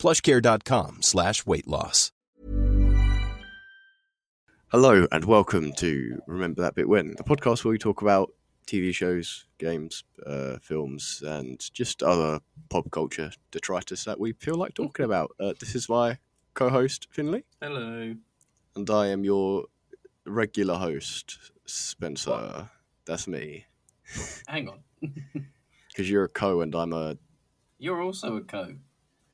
plushcare.com slash weight loss. Hello and welcome to Remember That Bit When, the podcast where we talk about TV shows, games, uh, films, and just other pop culture detritus that we feel like talking about. Uh, this is my co-host Finley, Hello. and I am your regular host Spencer. That's me, Hang on. because you're a co and I'm a You're also a co.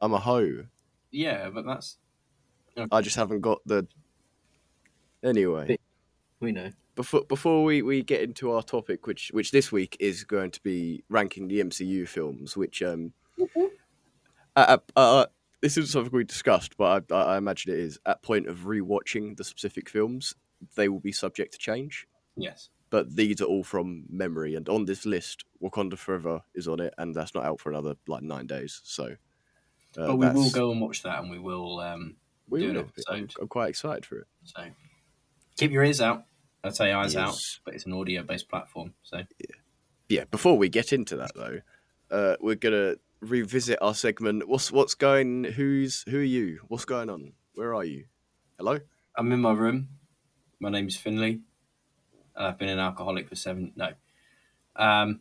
I'm a hoe. Yeah, but that's. I just haven't got the. Anyway, We know. before before we, we get into our topic, which which this week is going to be ranking the MCU films, which um, uh, uh, uh, this is something we discussed, but I, I I imagine it is at point of rewatching the specific films, they will be subject to change. Yes. But these are all from memory, and on this list, Wakanda Forever is on it, and that's not out for another like nine days. So, uh, but we will go and watch that and we will um, We do an will. I'm, episode. I'm quite excited for it. So keep your ears out. I'd say eyes out, but it's an audio based platform. So yeah, yeah. before we get into that though, uh, we're gonna revisit our segment. What's what's going? Who's who are you? What's going on? Where are you? Hello. I'm in my room. My name's Finley. I've been an alcoholic for seven. No. Um,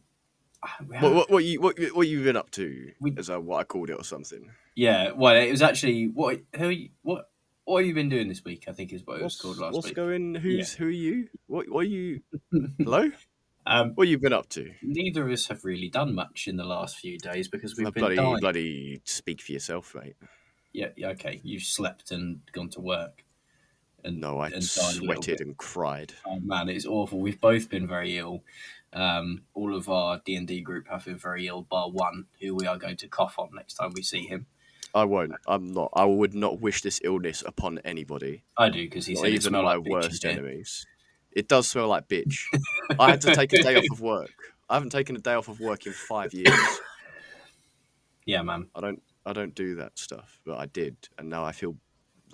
What what, what you what what you been up to? We- Is that what I called it or something? Yeah. Well, it was actually what? Who? you- What? What have you been doing this week? I think is what it was called last what's week. What's going? Who's who are you? What what are you? Hello. um, What you been up to? neither of us have really done much in the last few days because we've Uh, been bloody dying. bloody speak for yourself, mate. Yeah, yeah, okay. You've slept and gone to work. And No, I and died a little sweated and cried. Oh man, it's awful. We've both been very ill. Um, all of our D and D group have been very ill, bar one, who we are going to cough on next time we see him. I won't. I'm not. I would not wish this illness upon anybody. I do because he Not said it even my like worst enemies. It does smell like bitch. I had to take a day off of work. I haven't taken a day off of work in five years. Yeah, man. I don't. I don't do that stuff, but I did, and now I feel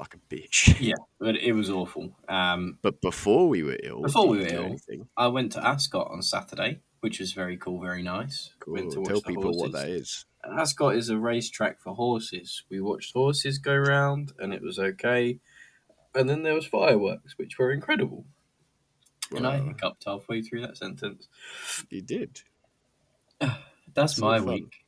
like a bitch. Yeah, but it was awful. Um, But before we were ill, Before we were ill, anything? I went to Ascot on Saturday, which was very cool, very nice. Cool. Went to watch Tell people what horses. that is. Ascot is a racetrack for horses. We watched horses go round, and it was okay. And then there was fireworks, which were incredible. And I Wow. hiccuped halfway through that sentence. You did. That's That's my fun. week.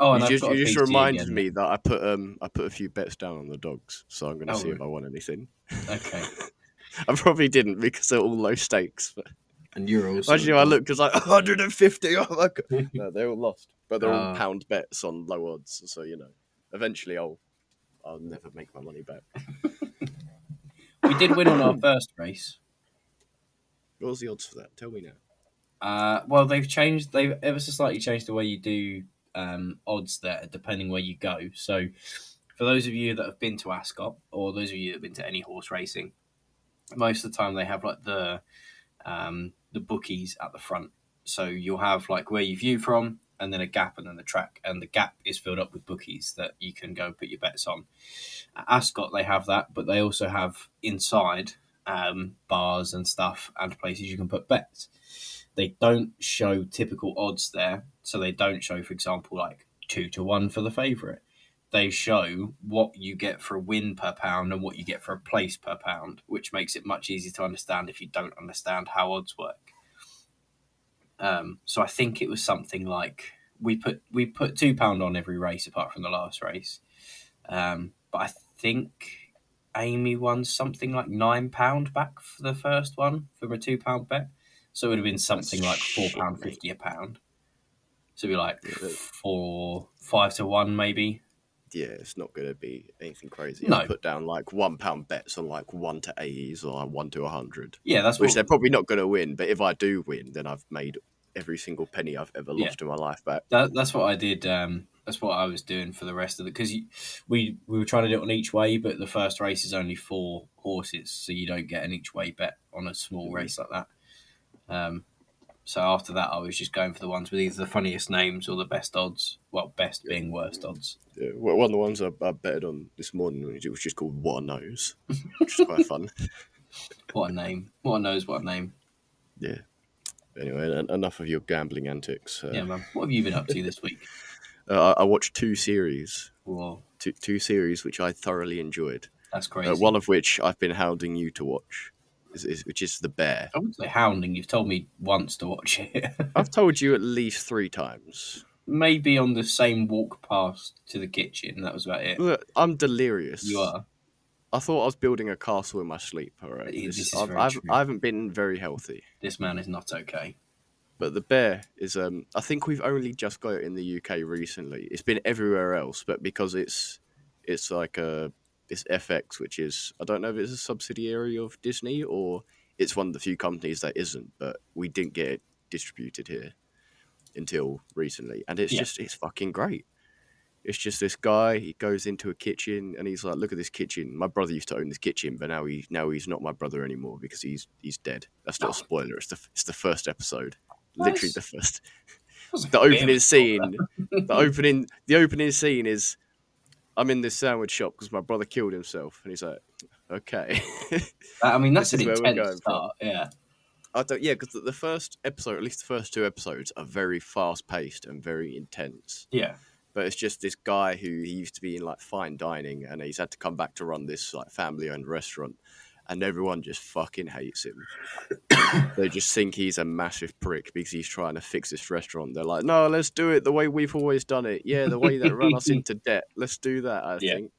Oh, and you I've just, you just reminded again. me that I put um I put a few bets down on the dogs, so I'm gonna Oh, see if? I won anything. Okay, I probably didn't because they're all low stakes. But and you're also. Actually, I looked it's like 150. Oh my god! No, they're all lost, but they're all Ah. pound bets on low odds. So you know, eventually I'll I'll never make my money back. We did win on our first race. What was the odds for that? Tell me now. Uh, well, they've changed. They've ever so slightly changed the way you do um, odds there, depending where you go. So, for those of you that have been to Ascot, or those of you that have been to any horse racing, most of the time they have like the um, the bookies at the front. So you'll have like where you view from, and then a gap, and then the track, and the gap is filled up with bookies that you can go put your bets on. At Ascot, they have that, but they also have inside um, bars and stuff and places you can put bets they don't show typical odds there. So they don't show, for example, like two to one for the favourite. They show what you get for a win per pound and what you get for a place per pound, which makes it much easier to understand if you don't understand how odds work. Um, so I think it was something like we put we put two pound on every race apart from the last race, um, but I think Amy won something like nine pound back for the first one from a two pound bet. So it would have been something like four pound fifty a pound. So it'd be like Yeah, four, five to one maybe. Yeah, it's not going to be anything crazy. No. I put down like one pound bets on like one to eighties or like one to a hundred, Yeah, that's which what. they're probably not going to win. But if I do win, then I've made every single penny I've ever Yeah. lost in my life back. That, that's what I did um, That's what I was doing for the rest of the because we we were trying to do it on each way, but the first race is only four horses, so you don't get an each way bet on a small race like that. Um, so after that, I was just going for the ones with either the funniest names or the best odds. Well, best being worst odds. Yeah, well, one of the ones I, I betted on this morning it was just called What a Nose, which is quite fun. What a name! What a nose! What a name! Yeah. Anyway, en- enough of your gambling antics. Uh, Yeah, man. What have you been up to this week? uh, I, I watched two series, Whoa, two, two series which I thoroughly enjoyed. that's crazy. Uh, one of which I've been hounding you to watch, is, is, which is The Bear. I wouldn't say hounding. You've told me once to watch it. I've told you at least three times. Maybe on the same walk past to the kitchen. That was about it. Look, I'm delirious. You are. I thought I was building a castle in my sleep. All right, This- this is I've, I've, I have not been very healthy. This man is not okay. But the bear is um I think we've only just got it in the UK recently. It's been everywhere else, but because it's it's like a it's FX, which is I don't know if it's a subsidiary of Disney or it's one of the few companies that isn't, but we didn't get it distributed here until recently. And it's Yeah. just it's fucking great. It's just this guy, he goes into a kitchen and he's like, Look at this kitchen. My brother used to own this kitchen, but now he now he's not my brother anymore because he's he's dead. That's not a Oh. spoiler, it's the it's the first episode literally the first a the opening scene the opening the opening scene is i'm in this sandwich shop because my brother killed himself and he's like okay I mean, that's an intense going from. start. Yeah. i don't yeah because the, the first episode at least the first two episodes are very fast paced and very intense Yeah. but it's just this guy who he used to be in like fine dining and he's had to come back to run this like family owned restaurant and everyone just fucking hates him. They just think he's a massive prick because he's trying to fix this restaurant. They're like no let's do it the way we've always done it. Yeah the way that ran us into debt. Let's do that i Yeah. think.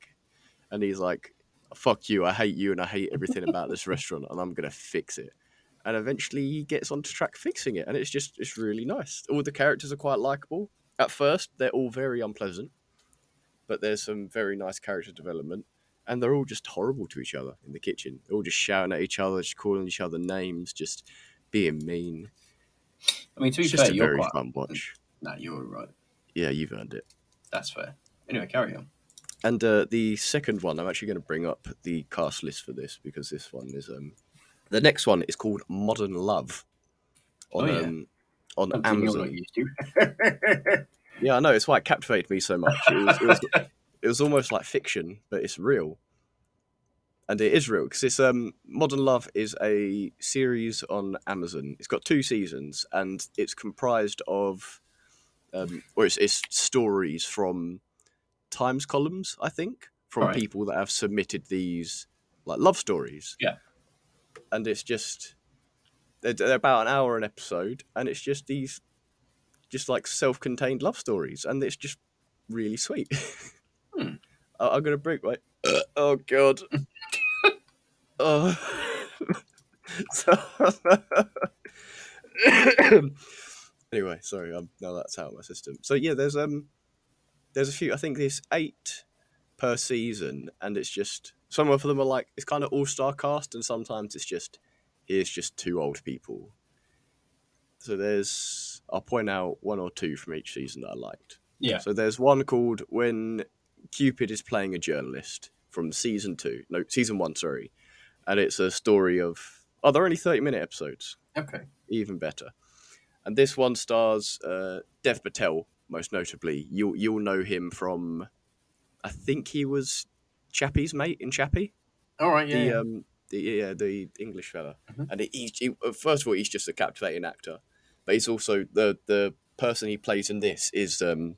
And he's like fuck you. I hate you and i hate everything about this restaurant and i'm gonna fix it. And eventually he gets onto track fixing it and it's just it's really nice. All the characters are quite likable. At first they're all very unpleasant but there's some very nice character development and they're all just horrible to each other in the kitchen they're all just shouting at each other just calling each other names just being mean I mean, to be it's just fair, a you're very quite. fun watch No, you're right. yeah you've earned it That's fair. Anyway, carry on. and uh, the second one i'm actually going to bring up the cast list for this because this one is um the next one is called modern love on Oh, yeah. um on Something amazon not used to. Yeah, I know. It's why it captivated me so much. It was, it was, it was almost like fiction, but it's real, and it is real because it's um, Modern Love is a series on Amazon. It's got two seasons, and it's comprised of, um, or it's, it's stories from Times columns, I think, from Right. people that have submitted these like love stories. Yeah. and it's just they're, they're about an hour an episode, and it's just these just like self-contained love stories, and it's just really sweet. Hmm. I- I'm gonna break my. oh god. oh. So- anyway, sorry. Um, now that's out of my system. So yeah, there's um, there's a few. I think there's eight per season, and it's just some of them are like it's kind of all star cast, and sometimes it's just here's just two old people. So there's I'll point out one or two from each season that I liked. Yeah. So there's one called When Cupid is Playing a Journalist from season two. No, season one, sorry. And it's a story of. Oh, they're only 30 minute episodes. Okay. Even better. And this one stars uh, Dev Patel, most notably. You'll, you'll know him from. I think he was Chappie's mate in Chappie All right. Yeah. the um the yeah the English fella, Mhm. and he, he first of all he's just a captivating actor, but he's also the the person he plays in this is um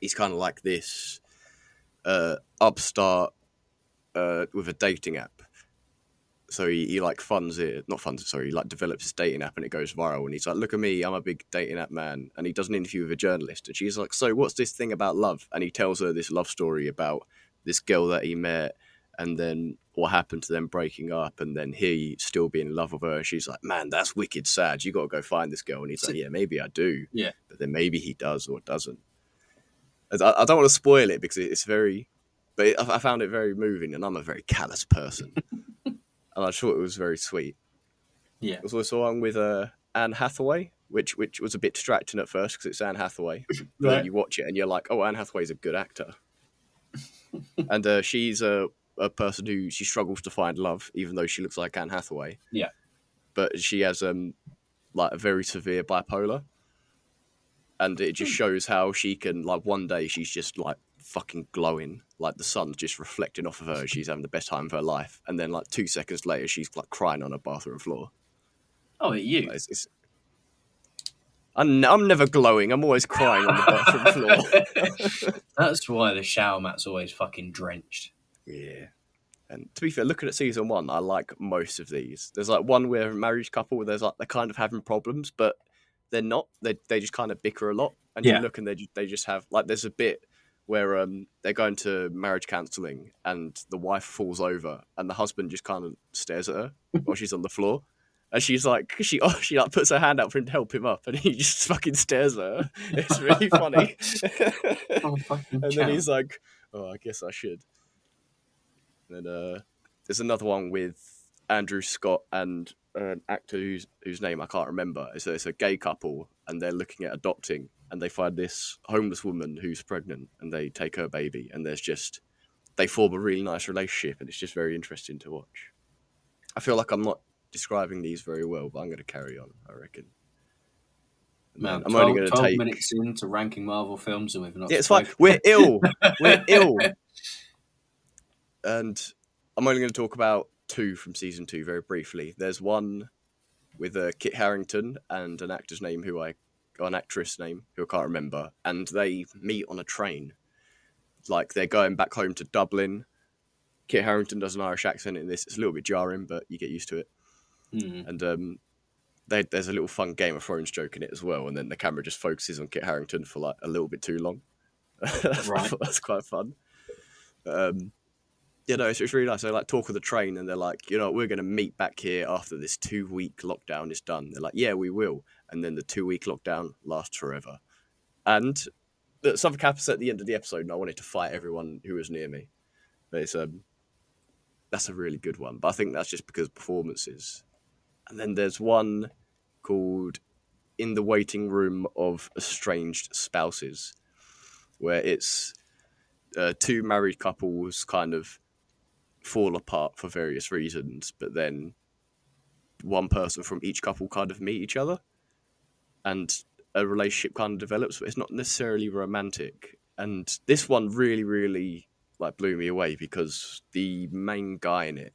he's kind of like this uh upstart uh with a dating app. So he, he like funds it, not funds it, sorry, he like develops his dating app and it goes viral. And he's like, "Look at me, I'm a big dating app man." And he does an interview with a journalist, and she's like, "So what's this thing about love?" And he tells her this love story about this girl that he met and then what happened to them breaking up and then he still being in love with her and she's like man that's wicked sad you got to go find this girl and he's like yeah maybe i do Yeah. but then maybe he does or doesn't I, I don't want to spoil it because it's very but it, I I found it very moving and i'm a very callous person and i thought it was very sweet Yeah. it was also on with uh, anne hathaway which which was a bit distracting at first because it's Anne Hathaway. Then Right. you watch it and you're like, oh, Anne Hathaway's a good actor, and uh, she's a a person who she struggles to find love, even though she looks like Anne Hathaway. Yeah. but she has um like a very severe bipolar, and it just hmm. shows how she can like one day she's just like fucking glowing, like the sun's just reflecting off of her. She's having the best time of her life, and then like two seconds later she's like crying on a bathroom floor. Oh, you. Like, It's, it's... I'm, I'm never glowing. I'm always crying on the bathroom floor. That's why the shower mat's always fucking drenched. Yeah. And to be fair, looking at season one, I like most of these. There's like one where a marriage couple, there's like they're kind of having problems, but they're not. They they just kind of bicker a lot, and Yeah. you look and they they just have like there's a bit where um they're going to marriage counselling, and the wife falls over, and the husband just kind of stares at her while she's on the floor. And she's like, she oh, she like puts her hand out for him to help him up, and he just fucking stares at her. It's really funny. Oh, and then he's like, "Oh, I guess I should." And then uh, there's another one with Andrew Scott and an actor whose whose name I can't remember. It's a, it's a gay couple, and they're looking at adopting, and they find this homeless woman who's pregnant, and they take her baby, and there's just they form a really nice relationship, and it's just very interesting to watch. I feel like I'm not describing these very well, but I'm going to carry on. I reckon. Man, I'm 12, only going to 12 take minutes into ranking Marvel films and we've not. yeah, it's fine. We're ill. We're ill. And I'm only going to talk about two from season two very briefly. There's one with uh, Kit Harington and an actor's name who I, or an actress name who I can't remember, and they meet on a train. Like they're going back home to Dublin. Kit Harington does an Irish accent in this. It's a little bit jarring, but you get used to it. Hmm. And um, they, there's a little fun Game of Thrones joke in it as well. And then the camera just focuses on Kit Harington for like a little bit too long. Right. That's quite fun. Um, yeah, no, it's, it's really nice. They like talk of the train, and they're like, you know, we're going to meet back here after this two week lockdown is done. They're like, yeah, we will. And then the two week lockdown lasts forever. And th- something happens at the end of the episode, and I wanted to fight everyone who was near me. But it's um, that's a really good one. But I think that's just because performances. And then there's one called In the Waiting Room of Estranged Spouses, where it's uh, two married couples kind of fall apart for various reasons, but then one person from each couple kind of meet each other and a relationship kind of develops, but it's not necessarily romantic. And this one really, really like blew me away because the main guy in it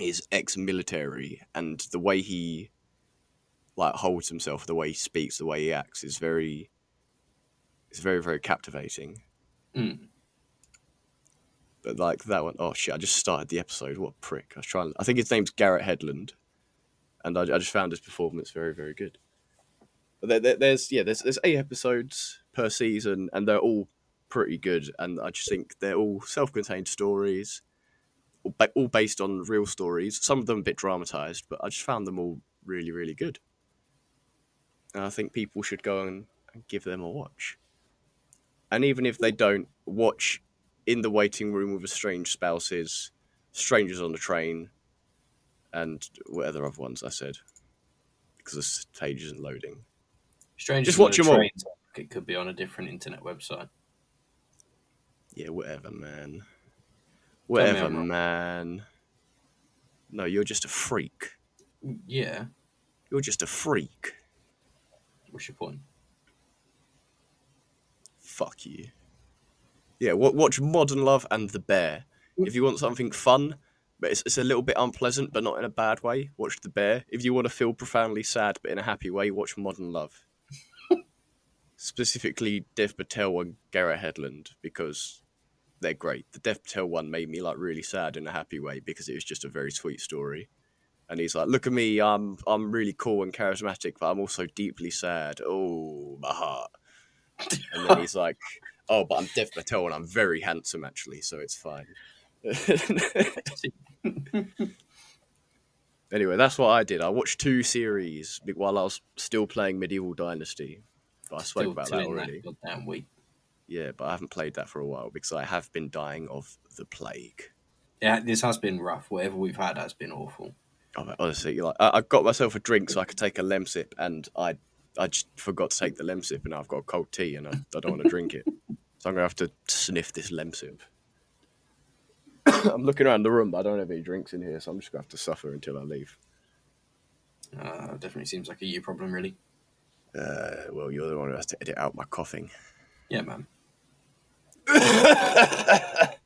is ex-military, and the way he like holds himself, the way he speaks, the way he acts is very, it's very, very captivating. Mm. But like that one, oh shit! I just started the episode. What a prick! I was trying. I think his name's Garrett Hedlund, and I, I just found his performance very, very good. But there, there, there's yeah, there's there's eight episodes per season, and they're all pretty good. And I just think they're all self-contained stories, all, ba- all based on real stories. Some of them a bit dramatized, but I just found them all really, really good. And I think people should go and give them a watch. And even if they don't watch in the waiting room with a estranged spouses, strangers on the train, and whatever other ones I said, because the stage isn't loading. Strange. Just watch 'em all. It could be on a different internet website. Yeah, whatever, man. Whatever, man. No, you're just a freak. Yeah. You're just a freak. What's your point? Fuck you. Yeah, watch Modern Love and The Bear. Mm. If you want something fun, but it's, it's a little bit unpleasant, but not in a bad way, watch The Bear. If you want to feel profoundly sad, but in a happy way, watch Modern Love. Specifically, Dev Patel and Garrett Hedlund, because they're great. The Dev Patel one made me like really sad in a happy way because it was just a very sweet story. And he's like, "Look at me, I'm I'm really cool and charismatic, but I'm also deeply sad. Oh, my heart." And then he's like, "Oh, but I'm Dev Patel and I'm very handsome actually, so it's fine." anyway, that's what I did. I watched two series while I was still playing Medieval Dynasty. But I spoke Still about that already. goddamn week. Yeah, but I haven't played that for a while because I have been dying of the plague. Yeah, this has been rough. Whatever we've had has been awful. Oh, honestly, like I, I got myself a drink so I could take a Lemsip, and I I just forgot to take the Lemsip, and now I've got a cold tea, and I, I don't want to drink it. So I'm gonna have to sniff this Lemsip. I'm looking around the room, but I don't have any drinks in here, so I'm just gonna have to suffer until I leave. Uh, definitely seems like a you problem, really. Uh, well, you're the one who has to edit out my coughing. Yeah, man. that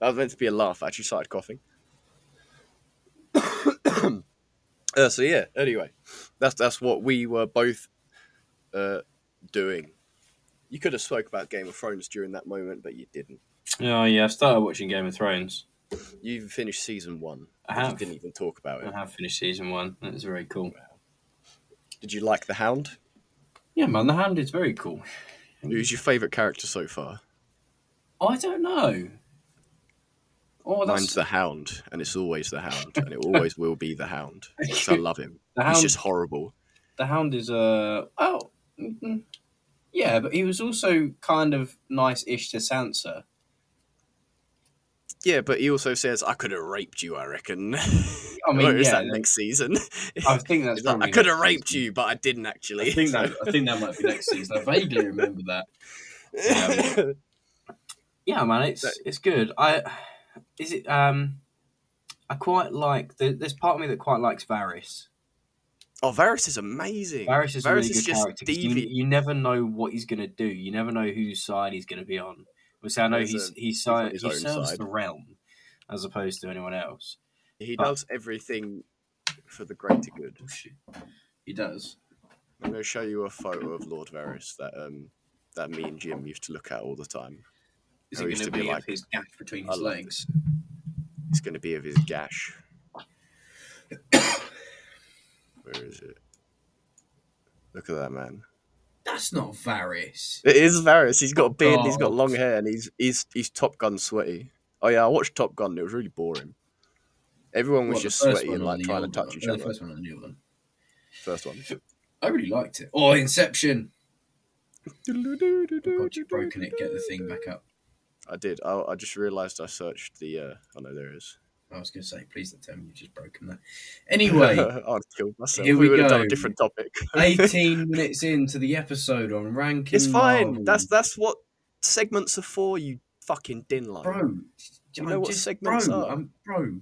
was meant to be a laugh. I actually started coughing. uh, so yeah. Anyway, that's that's what we were both uh, doing. You could have spoke about Game of Thrones during that moment, but you didn't. Oh yeah, I started watching Game of Thrones. You even finished season one. I have. didn't even talk about it. I have finished season one. That was very cool. Did you like the Hound? Yeah, man, the Hound is very cool. Who's your favourite character so far? I don't know. Oh, that's Mine's the Hound, and it's always the Hound, and it always will be the Hound. I love him. the He's Hound. just horrible. The Hound is uh oh, mm, yeah, but he was also kind of nice-ish to Sansa. Yeah, but he also says, "I could have raped you." I reckon. I mean, or is yeah, that next season? I think that's like, I could have raped season. you, but I didn't actually. I think that I think that might be next season. I vaguely remember that. that. Yeah, man, it's it's good. I is it um I quite like there- there's part of me that quite likes Varys. Oh, Varys is amazing. Varys is a really Varys good character. You, you never know what he's gonna do. You never know whose side he's gonna be on. Obviously, I know He's, he's he's, on si- his he serves side. the realm as opposed to anyone else. He but- does everything for the greater good. Oh. He does. I'm going to show you a photo of Lord Varys that um that me and Jim used to look at all the time. Is it going to to be be like- his gash between his legs? It's going to be of his gash. Where is it? Look at that man. That's not Varys. It is Varys. He's got a beard. and He's got long hair, and he's he's he's Top Gun sweaty. Oh yeah, I watched Top Gun. and It was really boring. Everyone was What, just sweaty and like trying to touch one? each other. The first one or the new one. First one. I really liked it. Oh, Inception. Oh, God, you've broken it. Get the thing back up. I did. I, I just realised I searched the. Uh, oh no, there it is. I was going to say, please don't tell me you've just broken that. Anyway, I'd killed myself. Here we, we would have done go. a different topic. 18 18 minutes into the episode on ranking. It's fine. Marvel. That's that's what segments are for. You fucking din line. bro. you know I'm what just, segments bro, are? I'm, bro,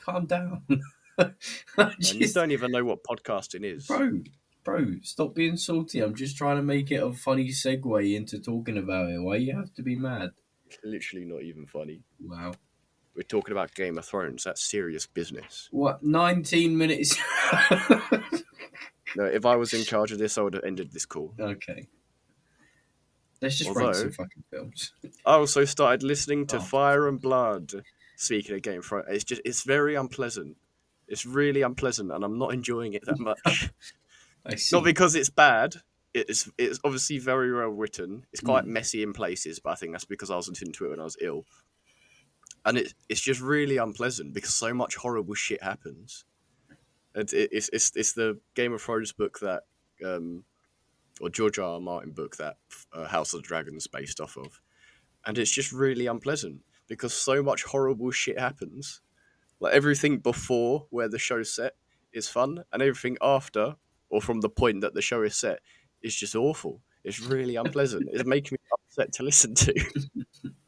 calm down. Man, you don't even know what podcasting is. bro, bro, stop being salty. I'm just trying to make it a funny segue into talking about it. Why you have to be mad? It's Literally not even funny. Wow. We're talking about Game of Thrones. That's serious business. What? 19 minutes. No, if I was in charge of this, I would have ended this call. okay. Let's just Although- some fucking films. I also started listening to Oh. Fire and Blood. Speaking of Game of Thrones, it's just it's very unpleasant. It's really unpleasant, and I'm not enjoying it that much. I see. not because it's bad. It's it's obviously very well written. It's quite Mm. messy in places, but I think that's because I wasn't into it when I was ill. And it, it's just really unpleasant because so much horrible shit happens. And it, it's, it's it's the Game of Thrones book that, um, or George R. R. Martin book that uh, House of the Dragon is based off of, and it's just really unpleasant because so much horrible shit happens. Like everything before where the show's set is fun, and everything after or from the point that the show is set is just awful. It's really unpleasant. it's making me upset to listen to.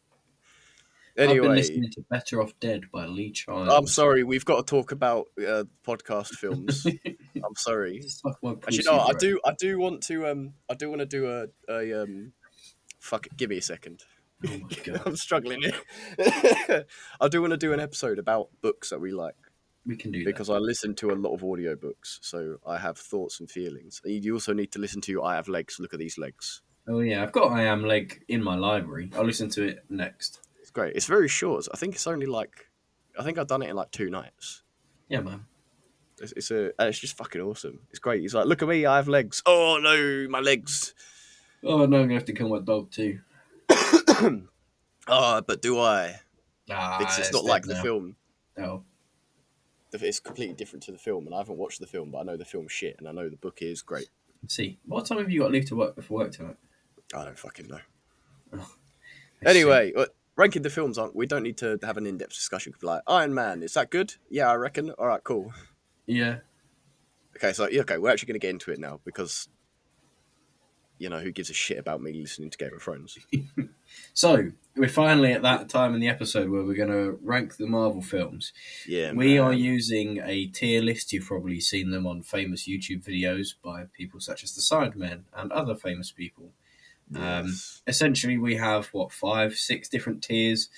I've been listening to Better Off Dead by Lee Child. I'm sorry. We've got to talk about uh, podcast films. I'm sorry. Actually, pussy, no, I do. I do want to. Um, I do want to do a. a um, fuck. it, Give me a second. Oh my god. I'm struggling here. I do want to do an episode about books that we like We can do because I listen to a lot of audiobooks, so I have thoughts and feelings. You also need to listen to I Have Legs. Look at these legs. Oh yeah, I've got I Am Leg in my library. I'll listen to it next. Great. It's very short. I think it's only like. I think I've done it in like two nights. Yeah, man. It's, it's a. It's just fucking awesome. It's great. He's like, look at me. I have legs. Oh no, my legs. Oh no, I'm gonna have to kill my dog too. Ah, but do I? Ah, It's, it's it's not like the film. Oh, The- It's completely different to the film, and I haven't watched the film, but I know the film's shit, and I know the book is great. see. What time have you got to leave to work before work tonight? I don't fucking know. Let's Anyway, uh, ranking the films, aren't we? Don't need to have an in-depth discussion. Like Iron Man, is that good? Yeah, I reckon. All right, cool. yeah. Okay, so yeah, okay, we're actually going to get into it now because you know who gives a shit about me listening to Game of Thrones? So we're finally at that time in the episode where we're going to rank the Marvel films. Yeah, we are using a tier list. You've probably seen them on famous YouTube videos by people such as the Sidemen and other famous people. Um, Yes. Essentially, we have what five, six different tiers.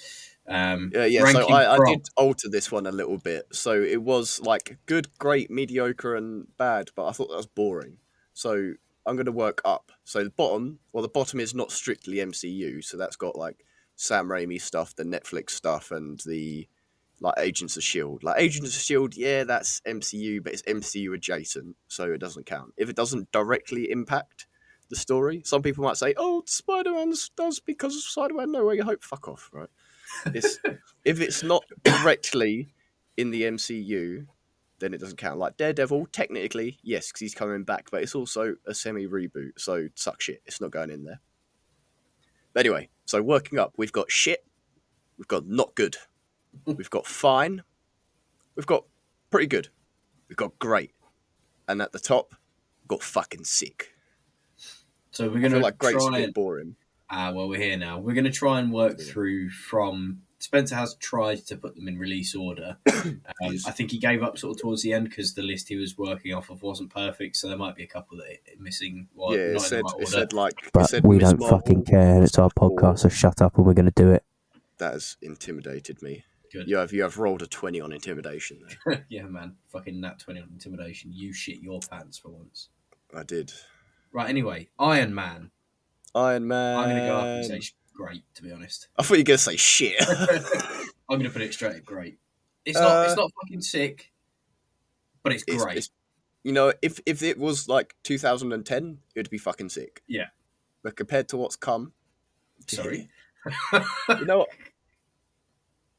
Um, Yeah, yeah. So I, I did alter this one a little bit. So it was like good, great, mediocre, and bad, but I thought that was boring. So I'm going to work up. So the bottom, well, the bottom is not strictly MCU. So that's got like Sam Raimi stuff, the Netflix stuff, and the like Agents of Shield. Like Agents of Shield, yeah, that's MCU, but it's MCU adjacent, so it doesn't count. If it doesn't directly impact the story, some people might say, "Oh, Spider Man does because of Spider Man." No way, you hope. Fuck off, right? It's, if it's not directly in the MCU, then it doesn't count. Like Daredevil, technically, yes, because he's coming back, but it's also a semi reboot, so suck shit. It's not going in there. But anyway, so working up, we've got shit, we've got not good, we've got fine, we've got pretty good, we've got great, and at the top, we've got fucking sick. So we're going to like great's try bit and boring. Ah, well, we're here now. We're going to try and work Yeah. through from. Spencer has tried to put them in release order. Um, I think he gave up sort of towards the end because the list he was working off of wasn't perfect, so there might be a couple that are missing. Or yeah, it said right it said like But said we Miss don't Marvel fucking care. It's our podcast, so shut up and we're going to do it. That has intimidated me. Good. You have you have rolled a twenty on intimidation. Yeah, man. Fucking nat 20 on intimidation. You shit your pants for once. I did. Right, anyway, Iron Man. Iron Man. I'm going to go up and say sh- great, to be honest. I thought you were gonna say shit. I'm going to put it straight at great. It's not, it's Uh, not fucking sick, but it's It's- great. it's- you know, if if it was like 2010, it'd be fucking sick. Yeah. But compared to what's come, Sorry. you know what?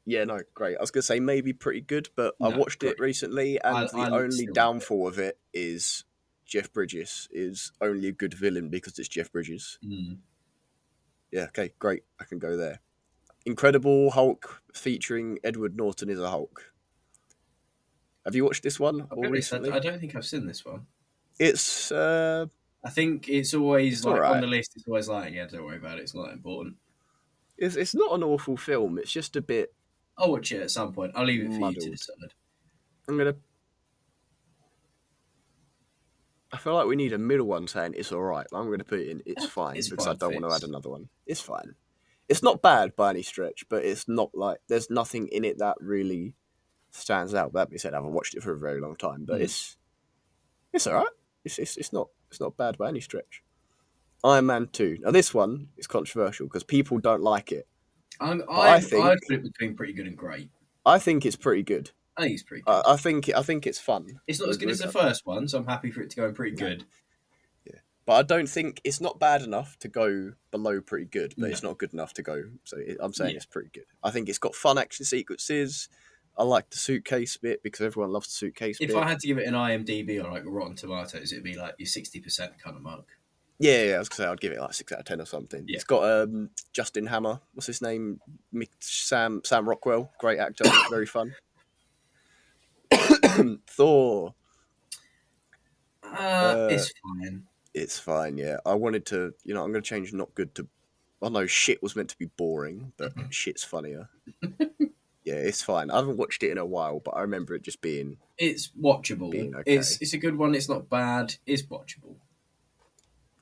Yeah, no, great. I was gonna say maybe pretty good, but I No, watched it recently, and I- the I only love it. downfall of it is Jeff Bridges is only a good villain because it's Jeff Bridges. Mm. Yeah, okay, great. I can go there. Incredible Hulk featuring Edward Norton is a Hulk. Have you watched this one I'll all be honest, I, recently? I don't think I've seen this one. It's uh, I think it's always It's like on the list. It's always like, yeah, don't worry about it. It's not that important. it's it's not an awful film. It's just a bit. I'll watch it at some point. I'll leave it for you to decide. I'm gonna. I feel like we need a middle one saying it's all right. I'm gonna put it in. It's fine it's because fine, I don't want to add another one. It's fine. It's not bad by any stretch, but it's not like there's nothing in it that really stands out. That being said, I haven't watched it for a very long time, but Mm. it's it's all right. It's, it's it's not it's not bad by any stretch. Iron Man Two. Now this one is controversial because people don't like it. I'm, I I, I think- I'd put it between pretty good and great. I think it's pretty good. I think it's pretty good. I, I think I think it's fun. it's not as good as the first one, so I'm happy for it to go pretty good. Yeah, but I don't think it's not bad enough to go below pretty good, but No. it's not good enough to go. So it, I'm saying Yeah. it's pretty good. I think it's got fun action sequences. I like the suitcase bit because everyone loves the suitcase If bit. I had to give it an IMDb or like Rotten Tomatoes, it'd be like your sixty percent kind of mark. Yeah, yeah, I was gonna say I'd give it like six out of ten or something. Yeah. It's got um, Justin Hammer. What's his name? Mick, Sam Sam Rockwell. Great actor. very fun. Thor. Uh, Uh, it's fine. It's fine. Yeah, I wanted to. You know, I'm gonna change not good to. I know shit was meant to be boring, but shit's funnier. yeah, it's fine. I haven't watched it in a while, but I remember it just being It's watchable. being okay. It's it's a good one. It's not bad. It's watchable.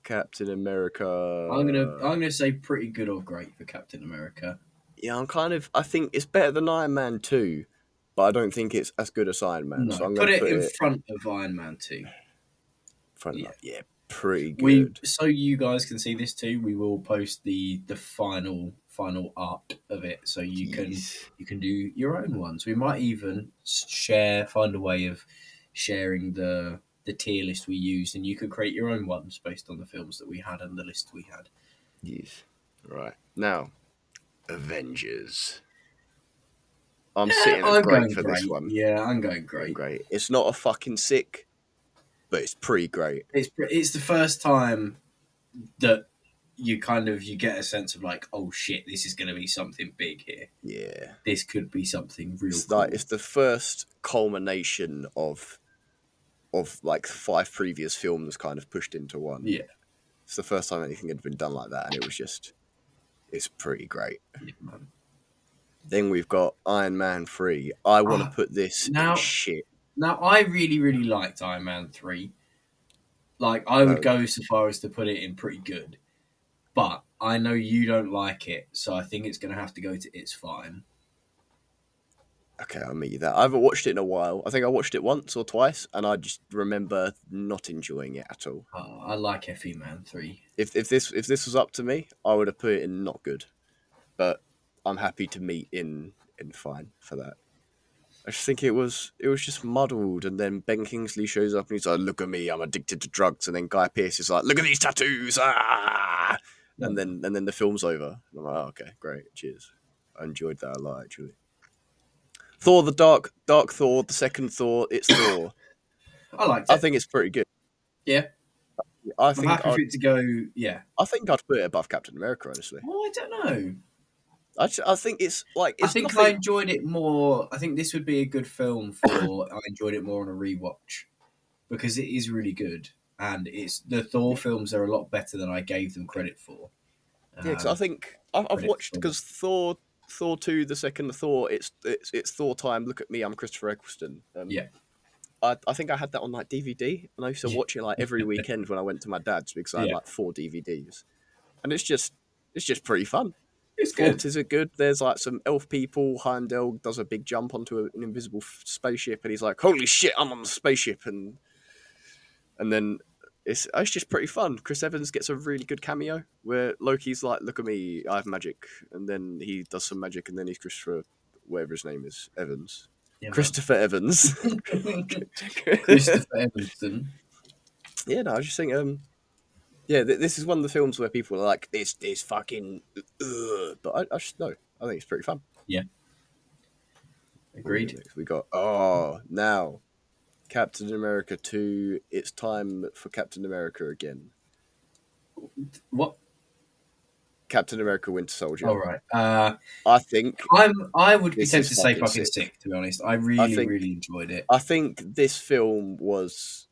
Captain America. I'm gonna I'm gonna say pretty good or great for Captain America. Yeah, I'm kind of. I think it's better than Iron Man two, but I don't think it's as good as Iron Man. No, so I'm put gonna it put in it front of Iron Man two. front. yeah. Yeah, pretty We good. so you guys can see this too. We will post the the final final art of it, so you can you can do your own ones. We might even share find a way of sharing the the tier list we used, and you could create your own ones based on the films that we had and the list we had. Yes. Right now, Avengers. I'm sitting I'm great going for great. this one. Yeah, I'm going great. Great. It's not a fucking sick, but it's pretty great. It's it's the first time that you kind of you get a sense of like, oh shit, this is going to be something big here. Yeah. This could be something real. It's cool. like it's the first culmination of of like five previous films kind of pushed into one. Yeah. It's the first time anything had been done like that, and it was just, it's pretty great. Yeah. Then we've got Iron Man 3. I want to Ah, put this now- shit. Now, I really, really liked Iron Man 3. Like, I would Oh. go so far as to put it in pretty good. But I know you don't like it, so I think it's going to have to go to It's Fine. Okay, I'll meet you there. I haven't watched it in a while. I think I watched it once or twice, and I just remember not enjoying it at all. Uh, I like Effie Man 3. If if this if this was up to me, I would have put it in not good. But I'm happy to meet in in fine for that. I just think it was it was just muddled, and then Ben Kingsley shows up and he's like, "Look at me, I'm addicted to drugs," and then Guy Pearce is like, "Look at these tattoos!" Ah! And then and then the film's over. And I'm like, oh, "Okay, great, cheers." I enjoyed that a lot actually. Thor: The Dark Dark Thor, the second Thor, it's Thor. I liked it. I think it's pretty good. Yeah. I think I'm happy I'd, for it to go, yeah. I think I'd put it above Captain America. Honestly, Well, I don't know. I, I think it's like it's I think I enjoyed it more. I think this would be a good film for. I enjoyed it more on a rewatch because it is really good, and it's the Thor films are a lot better than I gave them credit for. Yeah, 'cause I Um, think I've, I've watched because Thor, Thor two, the second Thor. It's it's it's Thor time. Look at me, I'm Christopher Eccleston. Um, Yeah. I, I think I had that on like DVD, and I used to watch it like every weekend when I went to my dad's because I had like four DVDs, and it's just it's just pretty fun. It's good. Performances are good. There's like some elf people. Heimdall does a big jump onto a, an invisible f- spaceship, and he's like, "Holy shit, I'm on the spaceship!" and and then it's it's just pretty fun. Chris Evans gets a really good cameo where Loki's like, "Look at me, I have magic," and then he does some magic, and then he's Christopher, whatever his name is, Evans, Yeah, man. Christopher Evans. Christopher Evanston. yeah, no, I was just think, um, yeah, th- this is one of the films where people are like, "This, this fucking," ugh. but I, I just no, I think it's pretty fun. Yeah. Agreed. We got oh now, Captain America two. It's time for Captain America again. What? Captain America Winter Soldier. All right. Uh, I think I'm. I would be tempted to say fucking sick. sick. To be honest, I really, think- really enjoyed it. I think this film was.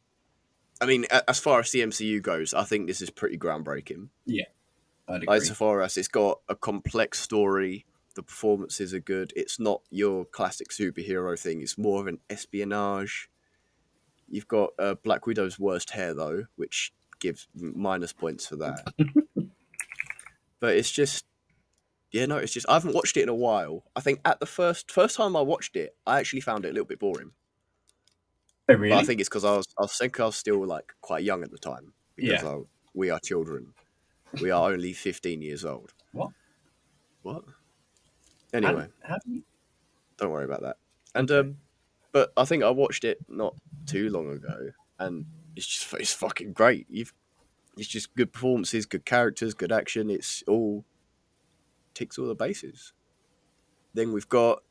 I mean, as far as the MCU goes, I think this is pretty groundbreaking. Yeah, I'd agree. Like, so far as it's got a complex story, the performances are good. It's not your classic superhero thing. It's more of an espionage. You've got uh, Black Widow's worst hair though, which gives minus points for that. but it's just, yeah, no, it's just I haven't watched it in a while. I think at the first first time I watched it, I actually found it a little bit boring. Oh, really? But I think it's because I was I was think I was still like quite young at the time because Yeah. I, we are children. We are only fifteen years old. What? What? Anyway, how do you- don't worry about that. And um, but I think I watched it not too long ago, and it's just it's fucking great. You've it's just good performances, good characters, good action. It's all ticks all the bases. Then we've got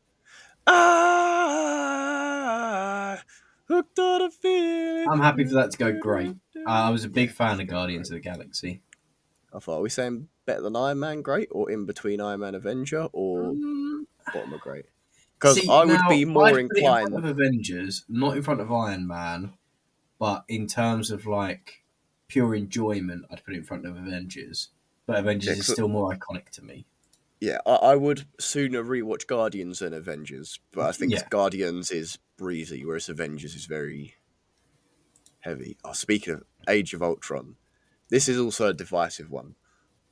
ah hooked on a feeling. I'm happy for that to go great. Uh, I was a big fan of Guardians of the Galaxy. I thought, are we saying better than Iron Man great, or in between Iron Man Avenger, or bottom of great? Because I would now, be more I'd put it inclined. in front of Avengers, not in front of Iron Man, but in terms of like pure enjoyment, I'd put it in front of Avengers. But Avengers Yeah, is 'cause- still more iconic to me. Yeah, I, I would sooner rewatch Guardians than Avengers, but I think Yeah. Guardians is breezy, whereas Avengers is very heavy. Oh, speaking of Age of Ultron, this is also a divisive one.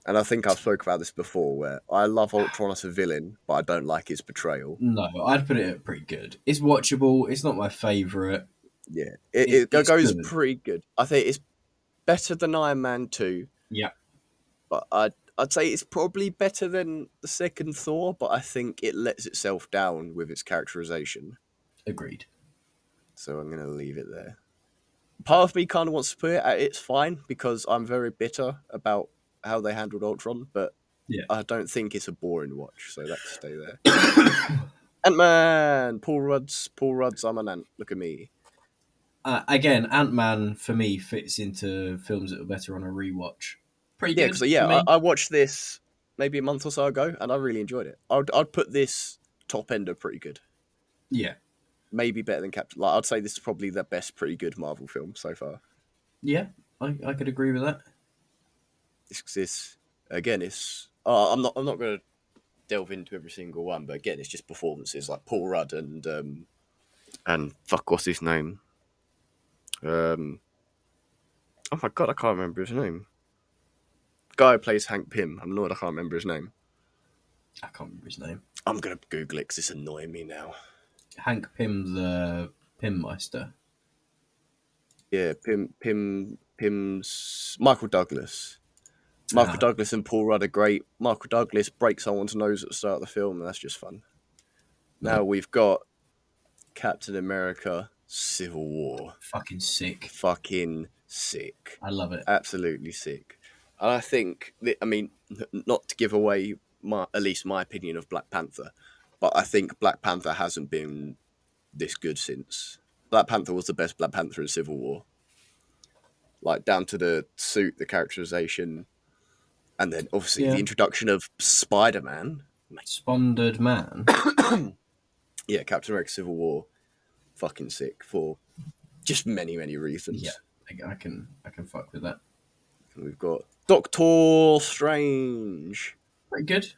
And I think I've spoke about this before, where I love Ultron as a villain, but I don't like his portrayal. No, I'd put it at pretty good. It's watchable. It's not my favorite. Yeah, it, It- it, goes good. pretty good. I think it's better than Iron Man 2. Yeah. But I'd, I'd say it's probably better than the second Thor, but I think it lets itself down with its characterization. Agreed. So I'm going to leave it there. Part of me kind of wants to put it at it's fine because I'm very bitter about how they handled Ultron, but Yeah. I don't think it's a boring watch, so that can stay there. Ant Man, Paul Rudd's, Paul Rudd's. I'm an ant. Look at me. Uh, again, Ant Man for me fits into films that are better on a rewatch. Pretty Yeah, good. because yeah. I, I watched this maybe a month or so ago, and I really enjoyed it. I'd I'd put this top end of pretty good. yeah. Maybe better than Captain. Like I'd say this is probably the best pretty good Marvel film so far. Yeah, I, I could agree with that. It's, it's again, it's. Uh, I'm not. I'm not going to delve into every single one, but again, it's just performances like Paul Rudd and um, and fuck, what's his name? Um. Oh my god, I can't remember his name. Guy who plays Hank Pym. I'm annoyed I can't remember his name. I can't remember his name. I'm gonna Google it because it's annoying me now. Hank Pym, the Pymmeister. Yeah, Pym, Pym, Pym's Michael Douglas. Michael Ah. Douglas and Paul Rudd are great. Michael Douglas breaks someone's nose at the start of the film, and that's just fun. Now we've got Captain America: Civil War. Fucking sick. Fucking sick. I love it. Absolutely sick. And I think, that, I mean, not to give away my at least my opinion of Black Panther, but I think Black Panther hasn't been this good since. Black Panther was the best Black Panther in Civil War. Like down to the suit, the characterization, and then obviously Yeah. the introduction of Spider Man. Sponded man. Yeah, Captain America: Civil War, fucking sick for just many many reasons. Yeah. I, I can I can fuck with that. And we've got Doctor Strange. Pretty good.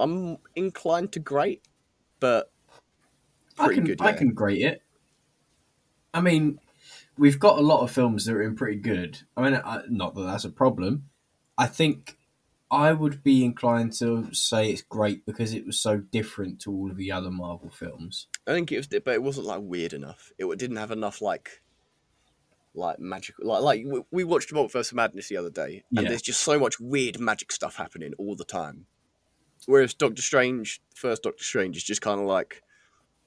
I'm inclined to great, but I pretty can good. I can grade it. I mean, we've got a lot of films that are in pretty good. I mean, I, not that that's a problem. I think I would be inclined to say it's great because it was so different to all of the other Marvel films. I think it was, but it wasn't like weird enough. It didn't have enough like, like magical. Like, like we- we watched Multiverse of Madness the other day, and Yeah. there's just so much weird magic stuff happening all the time. Whereas Doctor Strange, first Doctor Strange, is just kind of like,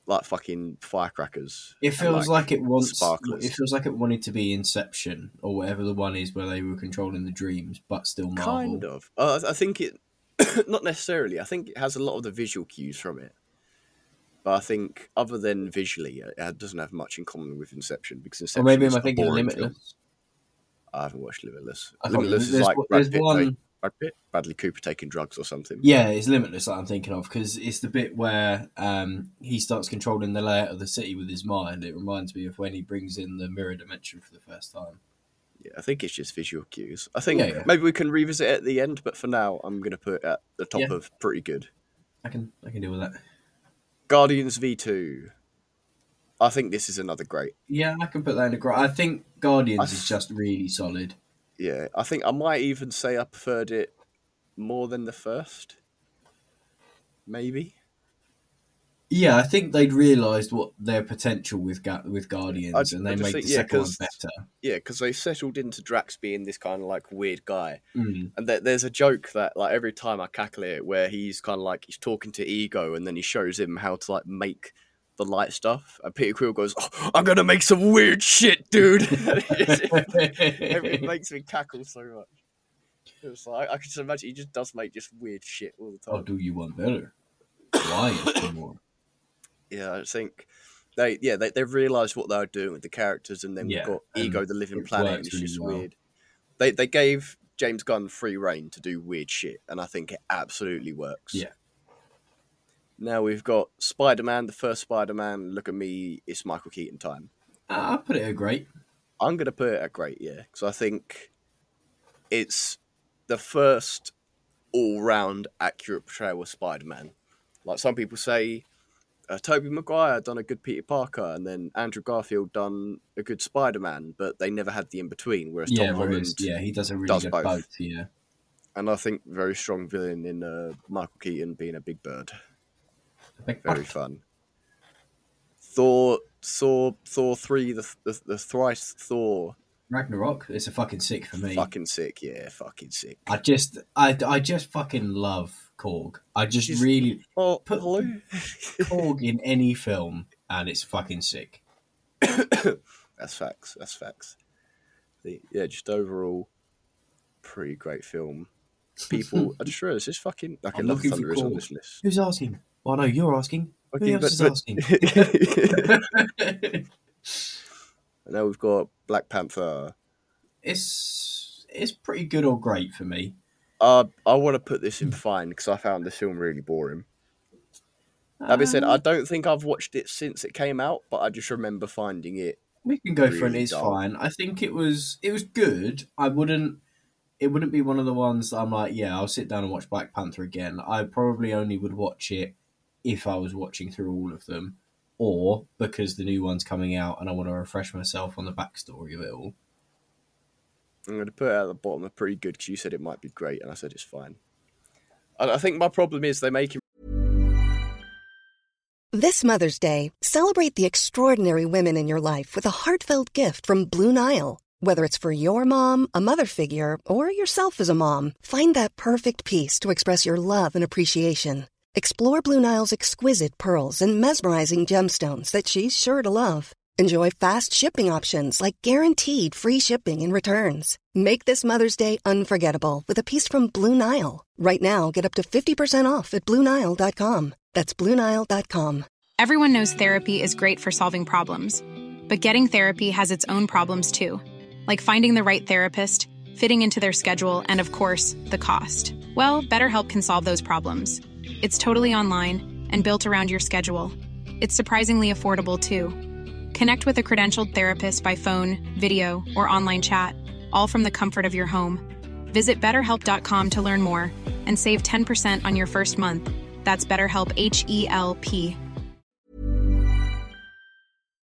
like fucking firecrackers. It feels like, it wants. sparklers. It feels like it wanted to be Inception or whatever the one is where they were controlling the dreams, but still Marvel. kind of. Uh, I think it, not necessarily. I think it has a lot of the visual cues from it. But I think, other than visually, it doesn't have much in common with Inception because Or Inception maybe is am I thinking Limitless? film. I haven't watched Limitless. I Limitless is like There's- Brad Pitt, one- take- Brad Pitt, Bradley Cooper taking drugs or something. Yeah, it's Limitless that I'm thinking of because it's the bit where um, he starts controlling the layout of the city with his mind. It reminds me of when he brings in the mirror dimension for the first time. Yeah, I think it's just visual cues. I think Yeah, yeah. maybe we can revisit it at the end, but for now, I'm going to put at the top Yeah. of pretty good. I can I can deal with that. Guardians V2. I think this is another great. Yeah, I can put that in a great. I think Guardians I is just really solid. Yeah, I think I might even say I preferred it more than the first. Maybe. Yeah, I think they'd realised what their potential with Ga- with Guardians, I- and they made think- the yeah, second one better. Yeah, because they settled into Drax being this kind of like weird guy, Mm. and there, there's a joke that like every time I cackle it, where he's kind of like he's talking to Ego, and then he shows him how to like make the light stuff, and Peter Quill goes, oh, "I'm gonna make some weird shit, dude." it, makes me cackle so much. It's like I can just imagine he just does make just weird shit all the time. Or do you want better? Why is there more? Yeah, I think they yeah they they've realised what they're doing with the characters, and then Yeah, we've got Ego, the Living Planet, and it's just well. weird. They they gave James Gunn free reign to do weird shit, and I think it absolutely works. Yeah. Now we've got Spider Man, the first Spider Man. Look at me, it's Michael Keaton time. I put it at great. I'm gonna put it at great, yeah, because I think it's the first all-round accurate portrayal of Spider-Man. Like some people say, uh, Tobey Maguire done a good Peter Parker, and then Andrew Garfield done a good Spider-Man, but they never had the in between. Whereas Yeah, Tom Holland, yeah, he does a really does good both. both. Yeah, and I think very strong villain in uh, Michael Keaton being a Big Bird, very fun. Thor, Thor, Thor three, the the, the thrice Thor, Ragnarok. It's a fucking sick for me. fucking sick, yeah, fucking sick. I just, I, I just fucking love Korg. I just She's- really Oh, Put-. Korg in any film, and it's fucking sick. That's facts. That's facts. The, yeah, just overall, pretty great film. People, I just realised this is fucking. Like, I'm Love Thunder is on this list. Who's asking? Well, no, you're asking. Okay, Who else but- is but- asking? now we've got Black Panther. it's it's pretty good or great for me. Uh, I want to put this in fine because I found this film really boring. That being said, I don't think I've watched it since it came out, but I just remember finding it. We can go for it. really It's fine. I think it was it was good. I wouldn't. It wouldn't be one of the ones that I'm like, yeah, I'll sit down and watch Black Panther again. I probably only would watch it if I was watching through all of them, or because the new one's coming out and I want to refresh myself on the backstory of it all. I'm going to put it at the bottom of pretty good because you said it might be great, and I said it's fine. I, I think my problem is they make him This Mother's Day, celebrate the extraordinary women in your life with a heartfelt gift from Blue Nile. Whether it's for your mom, a mother figure, or yourself as a mom, find that perfect piece to express your love and appreciation. Explore Blue Nile's exquisite pearls and mesmerizing gemstones that she's sure to love. Enjoy fast shipping options like guaranteed free shipping and returns. Make this Mother's Day unforgettable with a piece from Blue Nile. Right now, get up to 50% off at BlueNile.com. That's BlueNile.com. Everyone knows therapy is great for solving problems, but getting therapy has its own problems too, like finding the right therapist, fitting into their schedule, and of course, the cost. Well, BetterHelp can solve those problems. It's totally online and built around your schedule. It's surprisingly affordable too. Connect with a credentialed therapist by phone, video, or online chat, all from the comfort of your home. Visit betterhelp.com to learn more and save 10% on your first month. That's BetterHelp H E L P.